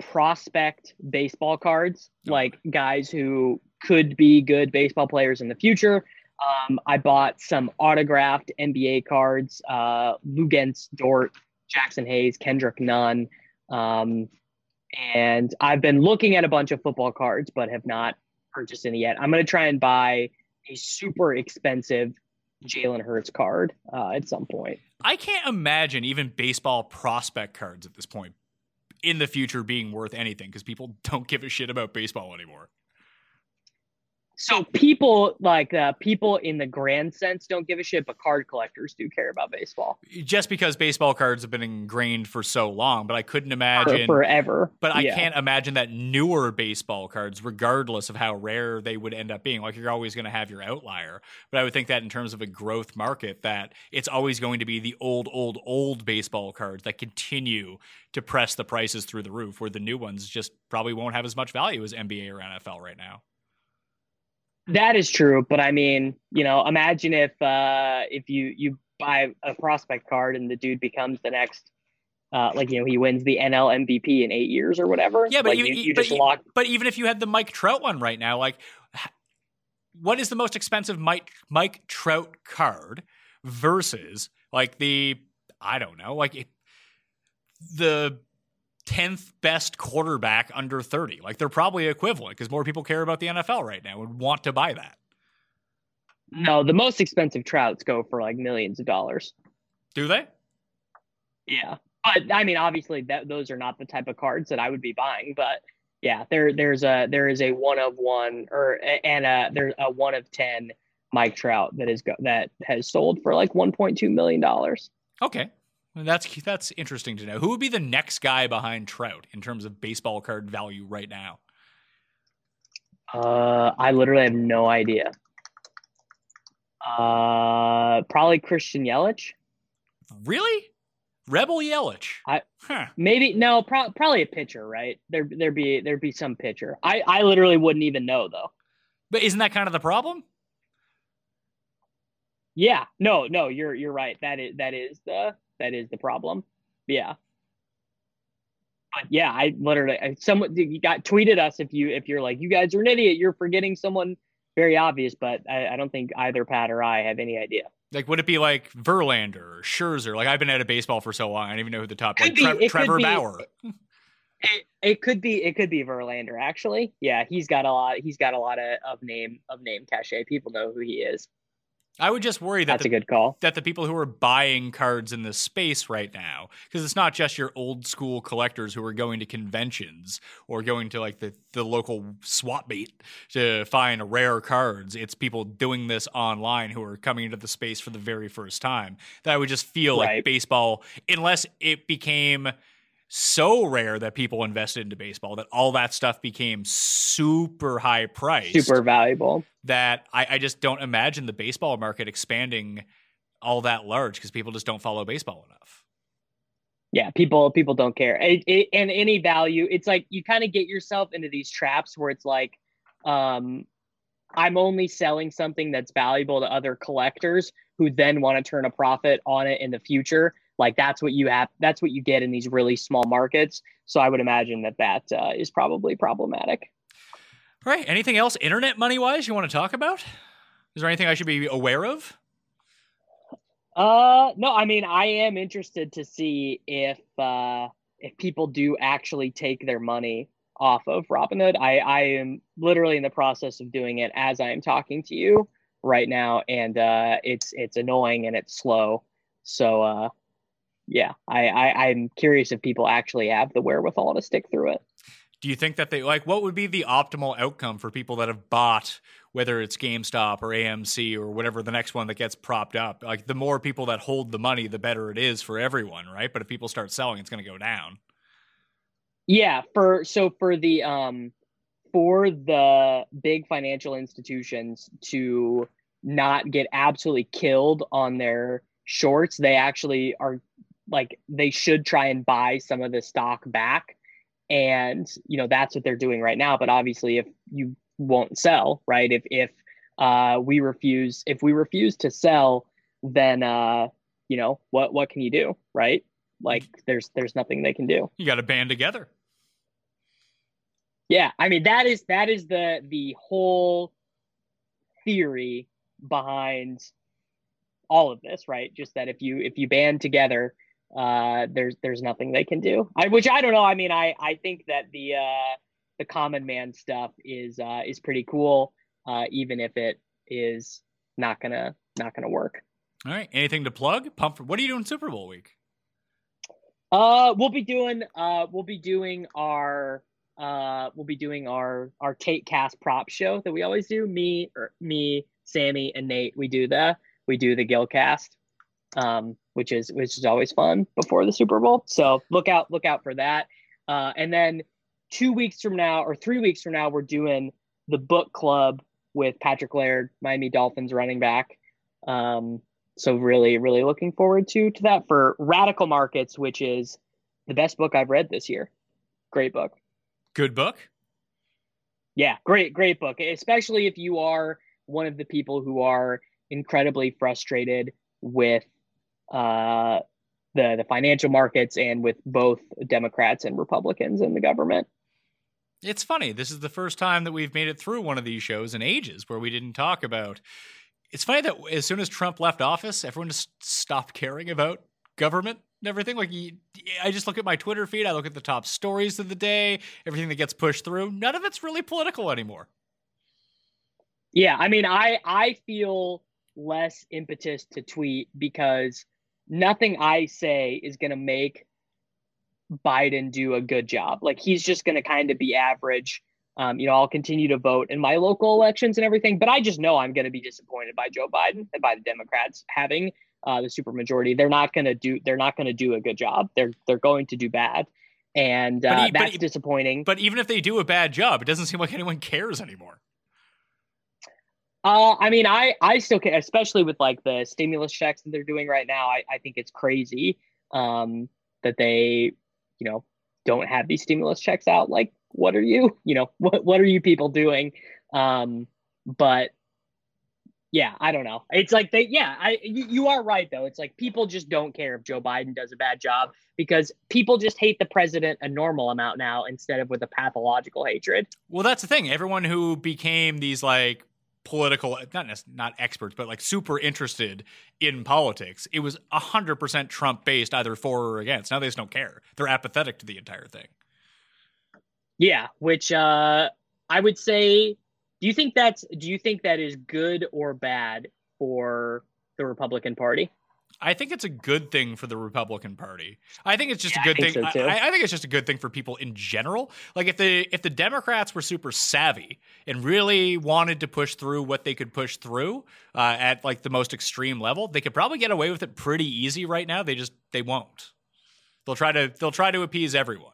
prospect baseball cards, Oh. like guys who could be good baseball players in the future. Um, I bought some autographed NBA cards, uh, Luguentz Dort, Jaxson Hayes, Kendrick Nunn. Um, and I've been looking at a bunch of football cards, but have not purchased any yet. I'm going to try and buy a super expensive Jalen Hurts card uh, at some point. I can't imagine even baseball prospect cards at this point in the future being worth anything because people don't give a shit about baseball anymore. So people like uh, people in the grand sense don't give a shit, but card collectors do care about baseball just because baseball cards have been ingrained for so long. But I couldn't imagine for forever. But I Yeah. can't imagine that newer baseball cards, regardless of how rare they would end up being, like you're always going to have your outlier. But I would think that in terms of a growth market, that it's always going to be the old, old, old baseball cards that continue to press the prices through the roof, where the new ones just probably won't have as much value as NBA or NFL right now. That is true, but I mean, you know, imagine if uh if you you buy a prospect card and the dude becomes the next uh like you know he wins the NL MVP in 8 years or whatever. Yeah, but like, you, you, you but, just lock but even if you had the Mike Trout one right now, like what is the most expensive Mike Mike Trout card versus like the I don't know, like it, the 10th best quarterback under 30. Like they're probably equivalent because more people care about the NFL right now and want to buy that. No, the most expensive trouts go for like millions of dollars. Do they? Yeah. But I mean obviously that those are not the type of cards that I would be buying, but yeah, there there's a there is a one of one or and uh there's a one of 10 Mike Trout that is go, that has sold for like 1.2 million dollars. Okay. Well, that's that's interesting to know. Who would be the next guy behind Trout in terms of baseball card value right now? Uh, I literally have no idea. Uh, probably Christian Yelich. Really? Rebel Yelich. I- huh. Maybe no, pro- probably a pitcher, right? There, there be there be some pitcher. I, I literally wouldn't even know though. But isn't that kind of the problem? Yeah, no, no, you're you're right. That is that is the that is the problem. Yeah. But yeah, I literally I- someone you got tweeted us if you if you're like you guys are an idiot, you're forgetting someone very obvious, but I, I don't think either Pat or I have any idea. Like, would it be like Verlander or Scherzer? Like, I've been out of baseball for so long, I don't even know who the top. Like be, could Trevor be. Bauer. It, it could be it could be Verlander actually. Yeah, he's got a lot he's got a lot of, of name of name cachet. People know who he is. I would just worry that That's the, a good call. that the people who are buying cards in this space right now, because it's not just your old school collectors who are going to conventions or going to like the, the local swap meet to find rare cards. It's people doing this online who are coming into the space for the very first time. That I would just feel like baseball, unless it became so rare that people invested into baseball that all that stuff became super high priced Super valuable. that I, I just don't imagine the baseball market expanding all that large because people just don't follow baseball enough. Yeah, people people don't care. It, it, and any value, it's like you kind of get yourself into these traps where it's like, um, I'm only selling something that's valuable to other collectors who then want to turn a profit on it in the future. Like that's what you have. That's what you get in these really small markets. So I would imagine that that uh, is probably problematic. All right. Anything else internet money wise you want to talk about? Is there anything I should be aware of? Uh, no, I mean, I am interested to see if uh, if people do actually take their money off of Robinhood. I I am literally in the process of doing it as I am talking to you right now, and uh, it's it's annoying and it's slow. So, uh, yeah, I, I I'm curious if people actually have the wherewithal to stick through it. Do you think that they like what would be the optimal outcome for people that have bought, whether it's GameStop or AMC or whatever the next one that gets propped up? Like the more people that hold the money, the better it is for everyone, right? But if people start selling, it's going to go down. Yeah, for so for the um for the big financial institutions to not get absolutely killed on their shorts, they actually are like they should try and buy some of the stock back. And you know, that's what they're doing right now. But obviously if you won't sell, right? If if uh we refuse if we refuse to sell, then uh, you know, what what can you do, right? Like there's there's nothing they can do. You got to band together. Yeah, I mean that is that is the the whole theory behind all of this, right? Just that if you if you band together, uh, there's there's nothing they can do. I which I don't know. I mean, I I think that the uh, the common man stuff is uh, is pretty cool, uh, even if it is not gonna not gonna work. All right. Anything to plug? Pump. For, What are you doing Super Bowl week? Uh, we'll be doing uh, we'll be doing our uh, we'll be doing our our Tate Cast prop show that we always do. Me or me, Sammy, and Nate. We do the we do the Gill Cast, um, which is which is always fun before the Super Bowl. So look out look out for that. Uh, and then two weeks from now or three weeks from now, we're doing the book club with Patrick Laird, Miami Dolphins running back. Um, so really, really looking forward to to that for Radical Markets, which is the best book I've read this year. Great book. Good book. Yeah, great, great book. Especially if you are one of the people who are incredibly frustrated with uh, the the financial markets and with both Democrats and Republicans in the government. It's funny. This is the first time that we've made it through one of these shows in ages where we didn't talk about. It's funny that as soon as Trump left office, everyone just stopped caring about government and everything. Like, I just look at my Twitter feed, I look at the top stories of the day, everything that gets pushed through. None of it's really political anymore. Yeah, I mean, I I feel less impetus to tweet because nothing I say is going to make Biden do a good job. Like he's just going to kind of be average. Um, you know, I'll continue to vote in my local elections and everything, but I just know I'm going to be disappointed by Joe Biden and by the Democrats having uh, the supermajority. They're not going to do. They're not going to do a good job. They're they're going to do bad, and uh, he, that's disappointing. But even if they do a bad job, it doesn't seem like anyone cares anymore. Uh, I mean, I I still care, especially with like the stimulus checks that they're doing right now. I I think it's crazy um, that they you know, don't have these stimulus checks out. Like, what are you, you know, what, what are you people doing? Um, but yeah, I don't know. It's like they, yeah, I, you, you are right though. It's like people just don't care if Joe Biden does a bad job because people just hate the president a normal amount now instead of with a pathological hatred. Well, that's the thing. Everyone who became these like political not not experts but like super interested in politics. It was 100% trump based either for or against. Now they just don't care. They're apathetic to the entire thing. Yeah which uh i would say do you think that's do you think that is good or bad for the republican party I think it's a good thing for the Republican Party. I think it's just yeah, a good thing. So I, I, think it's just a good thing for people in general. Like if the if the Democrats were super savvy and really wanted to push through what they could push through uh, at like the most extreme level, they could probably get away with it pretty easy right now. They just they won't. They'll try to they'll try to appease everyone.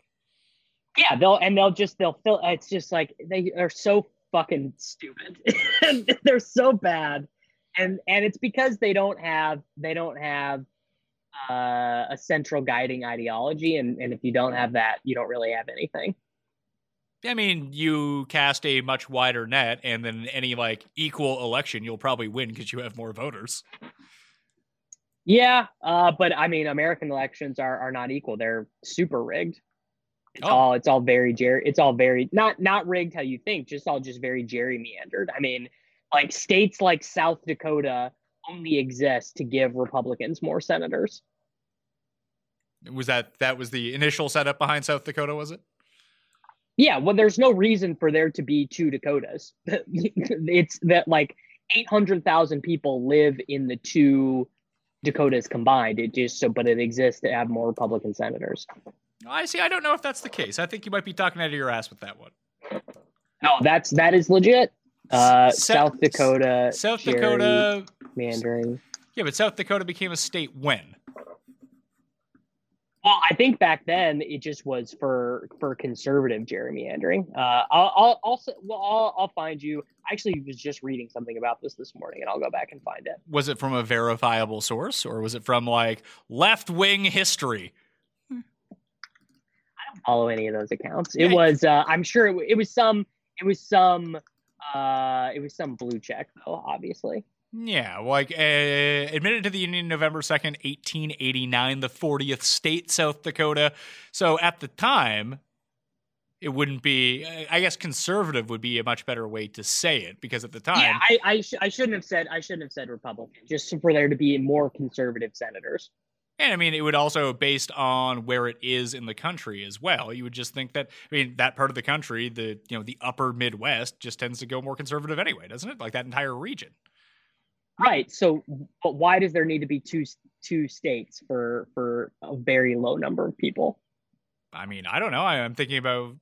Yeah, they'll and they'll just they'll fill. It's just like they are so fucking stupid. They're so bad and and it's because they don't have they don't have uh, a central guiding ideology, and and if you don't have that, you don't really have anything. I mean, you cast a much wider net, and then any like equal election, you'll probably win because you have more voters. Yeah, uh, but I mean, American elections are are not equal; they're super rigged. It's oh. all it's all very jerry. It's all very not not rigged how you think, just all just very gerrymandered. I mean, like states like South Dakota only exist to give Republicans more senators. Was that that was the initial setup behind South Dakota? Was it? Yeah, well, there's no reason for there to be two Dakotas. it's that like 800,000 people live in the two Dakotas combined. It just so, but it exists to have more Republican senators. I see. I don't know if that's the case. I think you might be talking out of your ass with that one. No, that's that is legit. Uh, South, South Dakota. South Dakota. Mandarin. Yeah, but South Dakota became a state when? Well, I think back then it just was for for conservative gerrymandering. Uh, I'll, I'll also well I'll, I'll find you. I actually was just reading something about this this morning, and I'll go back and find it. Was it from a verifiable source, or was it from like left wing history? I don't follow any of those accounts. It was uh, I'm sure it, it was some it was some uh, it was some blue check though, obviously. Yeah, like uh, admitted to the Union November 2nd, 1889, the 40th state, South Dakota. So at the time, it wouldn't be, I guess conservative would be a much better way to say it because at the time. Yeah, I, I, sh- I shouldn't have said, I shouldn't have said Republican, just for there to be more conservative senators. And I mean, it would also, based on where it is in the country as well, you would just think that, I mean, that part of the country, the, you know, the upper Midwest just tends to go more conservative anyway, doesn't it? Like that entire region. Right. So, but why does there need to be two, two states for, for a very low number of people? I mean, I don't know. I, am thinking about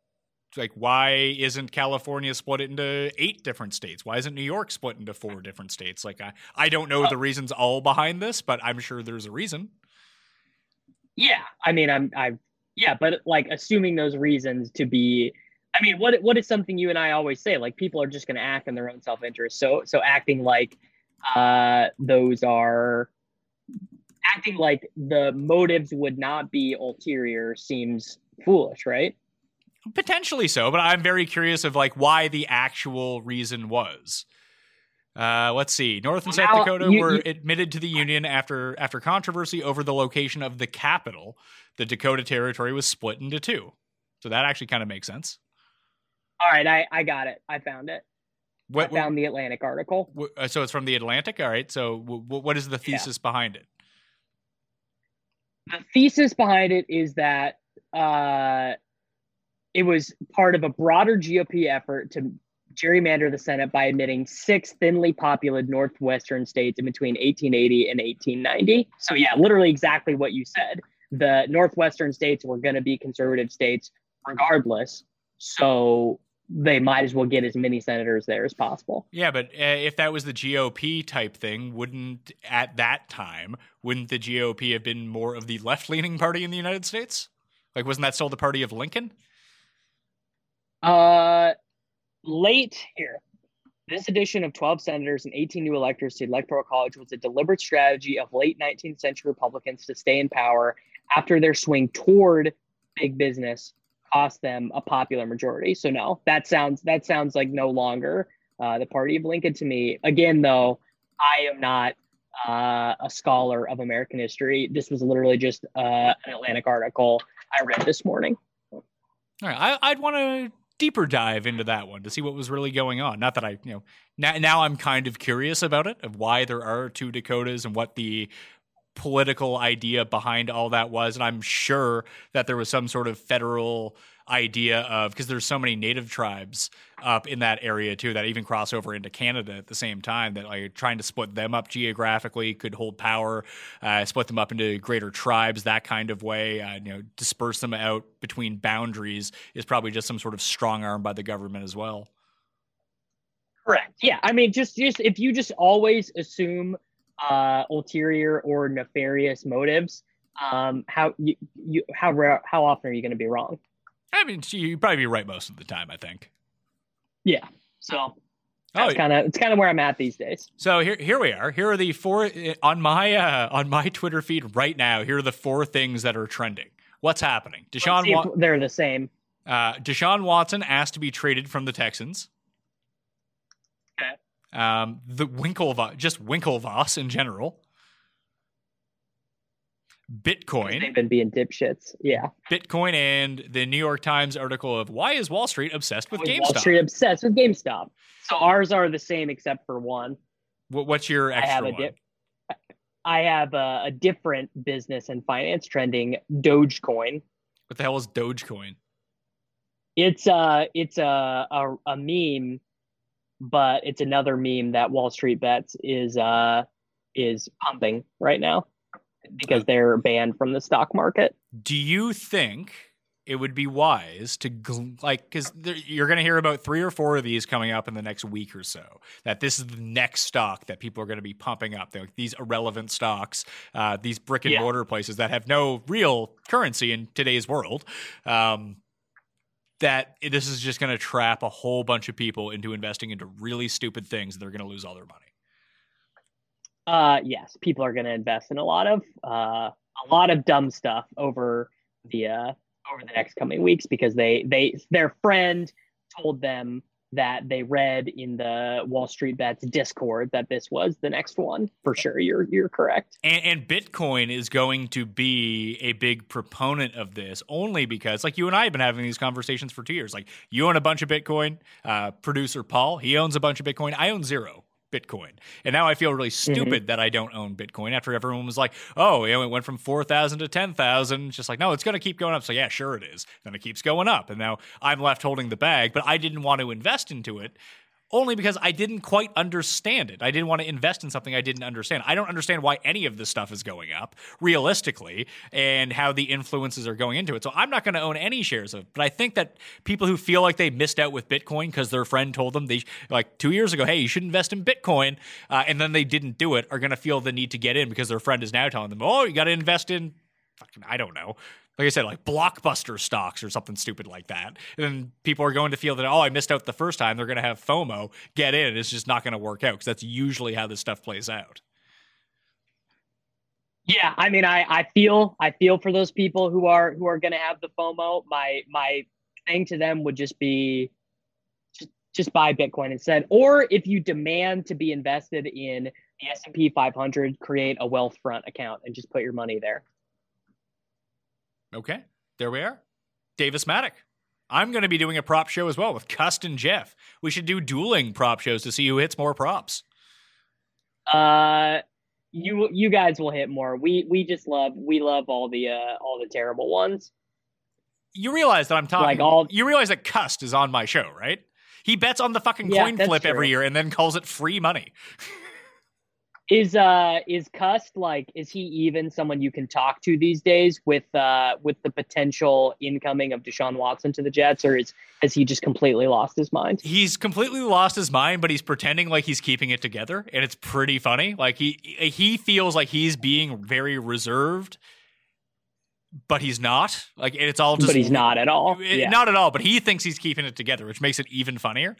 like why isn't California split into eight different states? Why isn't New York split into four different states? Like I, I don't know the reasons all behind this, but I'm sure there's a reason. Yeah, I mean, I'm, I, yeah, but like assuming those reasons to be, I mean, what what is something you and I always say? Like people are just going to act in their own self interest. So so acting like uh, those are acting like the motives would not be ulterior seems foolish, right? Potentially so, but I'm very curious of like why the actual reason was. Uh, let's see. North and South Now, Dakota you- were you- admitted to the Union after after controversy over the location of the capital. The Dakota Territory was split into two, so that actually kind of makes sense. All right, I I got it. I found it. What, I found the Atlantic article. what- uh, so it's from the Atlantic. All right. So what is the thesis behind it? the thesis behind it is that uh, it was part of a broader GOP effort to gerrymander the Senate by admitting six thinly populated northwestern states in between 1880 and 1890. So, yeah, literally exactly what you said. The northwestern states were going to be conservative states regardless. So, they might as well get as many senators there as possible. Yeah, but uh, if that was the GOP type thing, wouldn't at that time wouldn't the GOP have been more of the left leaning party in the United States? Like, wasn't that still the party of Lincoln? Uh, late here. This addition of 12 senators and 18 new electors to the Electoral College was a deliberate strategy of late 19th century Republicans to stay in power after their swing toward big business cost them a popular majority. So no, that sounds that sounds like no longer uh, the party of Lincoln to me. Again, though, I am not uh, a scholar of American history. This was literally just uh, an Atlantic article I read this morning. All right, I, I'd want to deeper dive into that one to see what was really going on. Not that I, you know, now now I'm kind of curious about it of why there are two Dakotas and what the political idea behind all that was, and I'm sure that there was some sort of federal idea of because there's so many native tribes up in that area too that even cross over into Canada at the same time that like trying to split them up geographically could hold power, uh, split them up into greater tribes that kind of way, uh, you know, disperse them out between boundaries is probably just some sort of strong arm by the government as well. Correct. Yeah. I mean, just just if you just always assume uh, ulterior or nefarious motives, um, how you, you how rare, how often are you going to be wrong? I mean, you'd probably be right most of the time, I think. Yeah. So Oh, that's kind of it's kind of where I'm at these days. So here, here we are. Here are the four on my uh, on my Twitter feed right now. Here are the four things that are trending. What's happening? Deshaun Wa- they're the same. uh, Deshaun Watson asked to be traded from the Texans. Um, the Winklevoss, just Winklevoss in general. Bitcoin, They've been being dipshits. Yeah. Bitcoin, and the New York Times article of why is Wall Street obsessed with GameStop? Wall Street obsessed with GameStop. So ours are the same except for one. What- What's your I have a one? dip. I have a, a different business and finance trending Dogecoin. What the hell is Dogecoin? It's a it's a, a a meme, but it's another meme that Wall Street Bets is uh is pumping right now because they're banned from the stock market. do you think it would be wise to gl- like because you're going to hear about three or four of these coming up in the next week or so that this is the next stock that people are going to be pumping up They're like these irrelevant stocks uh, these brick and Yeah. mortar places that have no real currency in today's world um, that this is just going to trap a whole bunch of people into investing into really stupid things they're going to lose all their money. Uh yes, people are going to invest in a lot of uh a lot of dumb stuff over the uh over the next coming weeks because they they their friend told them that they read in the Wall Street Bets Discord that this was the next one for sure. You're you're correct. And, and Bitcoin is going to be a big proponent of this only because, like, you and I have been having these conversations for two years. Like, you own a bunch of Bitcoin. Uh, producer Paul, he owns a bunch of Bitcoin. I own zero Bitcoin. And now I feel really mm-hmm. stupid that I don't own Bitcoin after everyone was like, oh, you know, it went from 4,000 to 10,000. It's just like, no, it's going to keep going up. So, yeah, sure it is. Then it keeps going up. And now I'm left holding the bag, but I didn't want to invest into it only because I didn't quite understand it. I didn't want to invest in something I didn't understand. I don't understand why any of this stuff is going up realistically and how the influences are going into it. So I'm not going to own any shares of it. But I think that people who feel like they missed out with Bitcoin because their friend told them they, like two years ago, hey, you should invest in Bitcoin, uh, and then they didn't do it, are going to feel the need to get in because their friend is now telling them, oh, you got to invest in fucking, I don't know, like I said, like blockbuster stocks or something stupid like that. And then people are going to feel that, oh, I missed out the first time. They're going to have FOMO, get in. It's just not going to work out because that's usually how this stuff plays out. Yeah, I mean, I, I feel I feel for those people who are who are going to have the FOMO. My my thing to them would just be just just buy Bitcoin instead. Or if you demand to be invested in the S and P 500, create a Wealthfront account and just put your money there. Okay, there we are. Davis Mattek. I'm going to be doing a prop show as well with Cust and Jeff. We should do dueling prop shows to see who hits more props. Uh, you you guys will hit more. We we just love we love all the uh all the terrible ones. You realize that I'm talking. Like all- you realize that Cust is on my show, right? He bets on the fucking Yeah, coin flip every year and then calls it free money. Is uh is Cust like is he even someone you can talk to these days with uh with the potential incoming of Deshaun Watson to the Jets, or is has he just completely lost his mind? He's completely lost his mind, but he's pretending like he's keeping it together, and it's pretty funny. Like he he feels like he's being very reserved, but he's not. Like it's all just but he's not at all. Eh, Yeah. Not at all, but he thinks he's keeping it together, which makes it even funnier.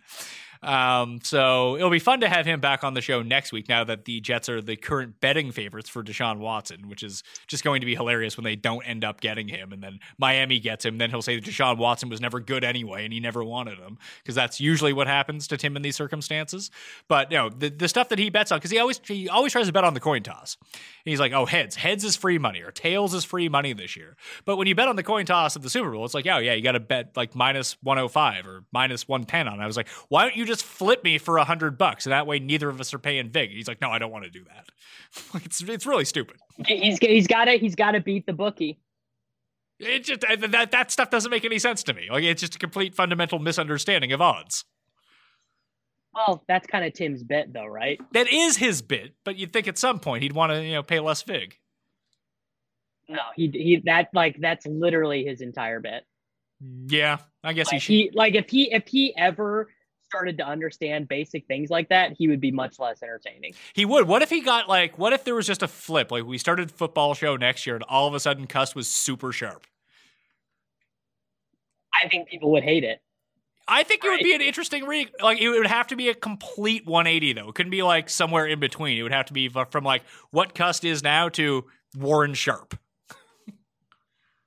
Um, so it'll be fun to have him back on the show next week now that the Jets are the current betting favorites for Deshaun Watson, which is just going to be hilarious when they don't end up getting him and then Miami gets him. Then he'll say that Deshaun Watson was never good anyway and he never wanted him because that's usually what happens to Tim in these circumstances. But you know, the, the stuff that he bets on, because he always he always tries to bet on the coin toss. And he's like, oh, heads. Heads is free money or tails is free money this year. But when you bet on the coin toss of the Super Bowl, it's like, oh, yeah, you got to bet like minus 105 or minus 110 on it. I was like, why don't you just flip me for a 100 bucks? So that way neither of us are paying vig. He's like, no, I don't want to do that. it's, it's really stupid. He's he's got to he's got to beat the bookie. It just that that stuff doesn't make any sense to me. Like it's just a complete fundamental misunderstanding of odds. Well, that's kind of Tim's bet, though, right? That is his bit, but you'd think at some point he'd want to, you know, pay less vig. No, he he that like that's literally his entire bet. Yeah, I guess he should. he like if he if he ever started to understand basic things like that, he would be much less entertaining. He would. What if he got like? What if there was just a flip? Like we started football show next year, and all of a sudden, Cust was super sharp. I think people would hate it. I think it would be an interesting re. Like it would have to be a complete 180 though. It couldn't be like somewhere in between. It would have to be from like what Cust is now to Warren Sharp.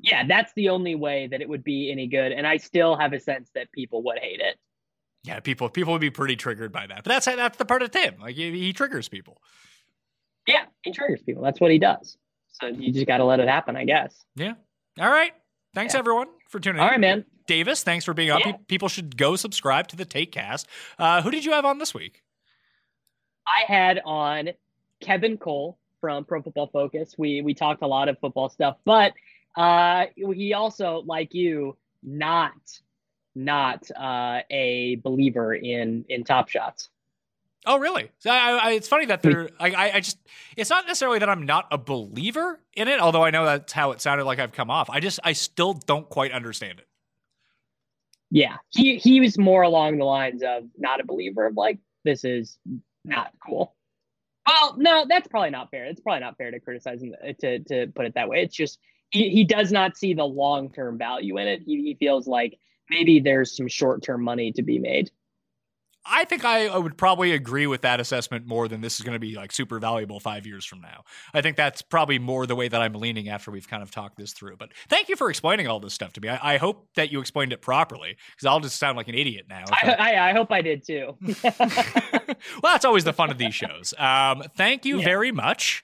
Yeah, that's the only way that it would be any good. And I still have a sense that people would hate it. Yeah, people people would be pretty triggered by that. But that's that's the part of Tim. Like he, he triggers people. Yeah, he triggers people. That's what he does. So you just got to let it happen, I guess. Yeah. All right. Thanks Yeah. everyone for tuning in. All right, man. Davis, thanks for being on. Yeah. People should go subscribe to the Take Cast. Uh, who did you have on this week? I had on Kevin Cole from Pro Football Focus. We we talked a lot of football stuff, but uh, he also, like you, not not uh, a believer in in Top Shots. Oh, really? So I, I, it's funny that they're. I, I, I just. It's not necessarily that I'm not a believer in it, although I know that's how it sounded like I've come off. I just. I still don't quite understand it. Yeah, he he was more along the lines of not a believer of like this is not cool. Well, no, that's probably not fair. It's probably not fair to criticize him to to put it that way. It's just he, he does not see the long term value in it. He, he feels like maybe there's some short term money to be made. I think I, I would probably agree with that assessment more than this is going to be like super valuable five years from now. I think that's probably more the way that I'm leaning after we've kind of talked this through. But thank you for explaining all this stuff to me. I, I hope that you explained it properly because I'll just sound like an idiot now. I, I, I hope I did too. well, that's always the fun of these shows. Um, thank you Yeah. very much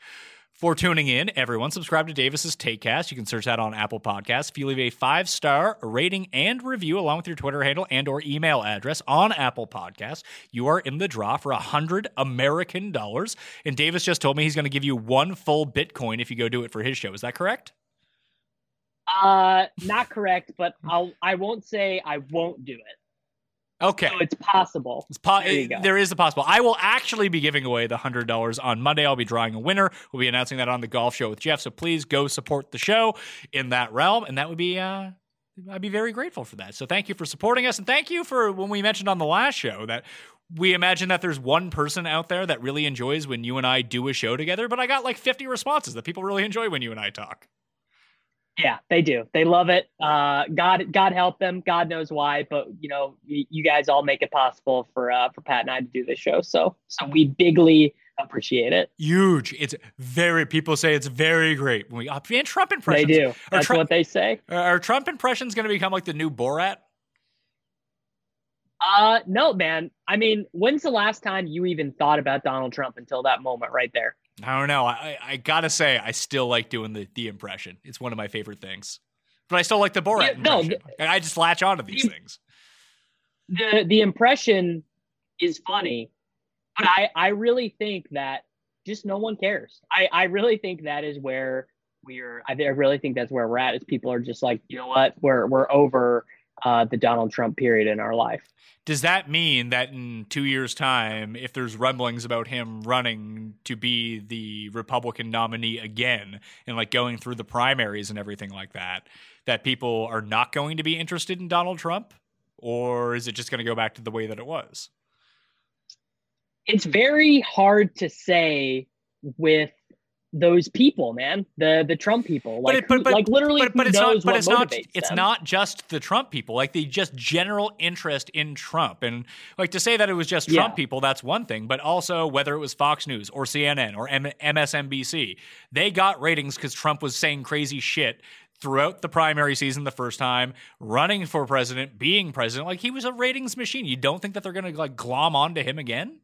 for tuning in, everyone. Subscribe to Davis's Takecast. You can search that on Apple Podcasts. If you leave a five star rating and review along with your Twitter handle and or email address on Apple Podcasts, you are in the draw for a hundred American dollars. And Davis just told me he's going to give you one full Bitcoin if you go do it for his show. Is that correct? uh, not correct, but I'll I won't say I won't do it. Okay. So it's possible. It's po- There you go. there is a possible. I will actually be giving away the hundred dollars on Monday. I'll be drawing a winner. We'll be announcing that on the golf show with Jeff. So please go support the show in that realm, and that would be. Uh, I'd be very grateful for that. So thank you for supporting us, and thank you for when we mentioned on the last show that we imagine that there's one person out there that really enjoys when you and I do a show together. But I got like 50 responses that people really enjoy when you and I talk. Yeah, they do. They love it. Uh, God, God help them. God knows why, but you know, you, you guys all make it possible for uh, for Pat and I to do this show. So, so we bigly appreciate it. Huge. It's very. People say it's very great when we uh, and Trump impressions. They do. That's Trump, what they say. are Trump impressions going to become like the new Borat? Uh, no, man. I mean, when's the last time you even thought about Donald Trump until that moment right there? I don't know. I, I, gotta say, I still like doing the, the impression. It's one of my favorite things. But I still like the Borat Yeah, no, impression. I just latch onto these the- things. the the impression is funny, but I I really think that just no one cares. I I really think that is where we're. I, I really think that's where we're at. Is people are just like, you know what, we're we're over uh, the Donald Trump period in our life. Does that mean that in two years' time, if there's rumblings about him running to be the Republican nominee again and like going through the primaries and everything like that, that people are not going to be interested in Donald Trump? Or is it just going to go back to the way that it was? It's very hard to say with those people, man. The the Trump people, like it- but- but- like literally, but, but it's not but it's not it's them. not just the Trump people like the just general interest in Trump and like to say that it was just Trump Yeah. people that's one thing but also whether it was Fox News or CNN or M- MSNBC they got ratings cuz Trump was saying crazy shit throughout the primary season the first time running for president being president like he was a ratings machine you don't think that they're going to like glom onto him again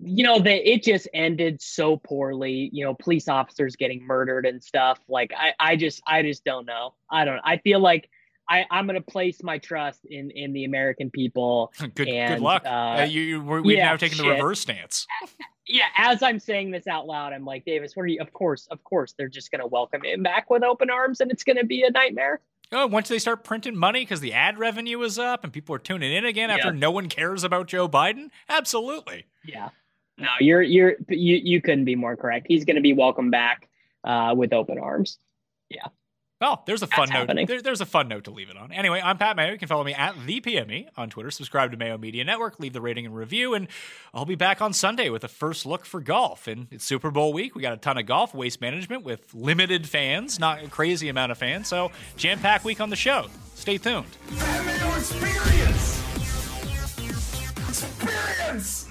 you know that it just ended so poorly you know police officers getting murdered and stuff. Like i i just i just don't know. I don't i feel like i i'm gonna place my trust in in the american people good good luck. uh, Uh, you, you we've yeah, now taken the reverse stance. Yeah as i'm saying this out loud i'm like davis what are you of course of course they're just gonna welcome him back with open arms and it's gonna be a nightmare. Oh, once they start printing money because the ad revenue is up and people are tuning in again after no one cares about Joe Biden, absolutely. yeah no you're you're you you couldn't be more correct he's gonna be welcomed back uh with open arms Yeah. Well, there's a fun That's note. There, there's a fun note to leave it on. Anyway, I'm Pat Mayo. You can follow me at the PME on Twitter. Subscribe to Mayo Media Network. Leave the rating and review, and I'll be back on Sunday with a first look for golf. And it's Super Bowl week. We got a ton of golf, waste management with limited fans, not a crazy amount of fans. So jam packed week on the show. Stay tuned. Mayo Experience! Experience!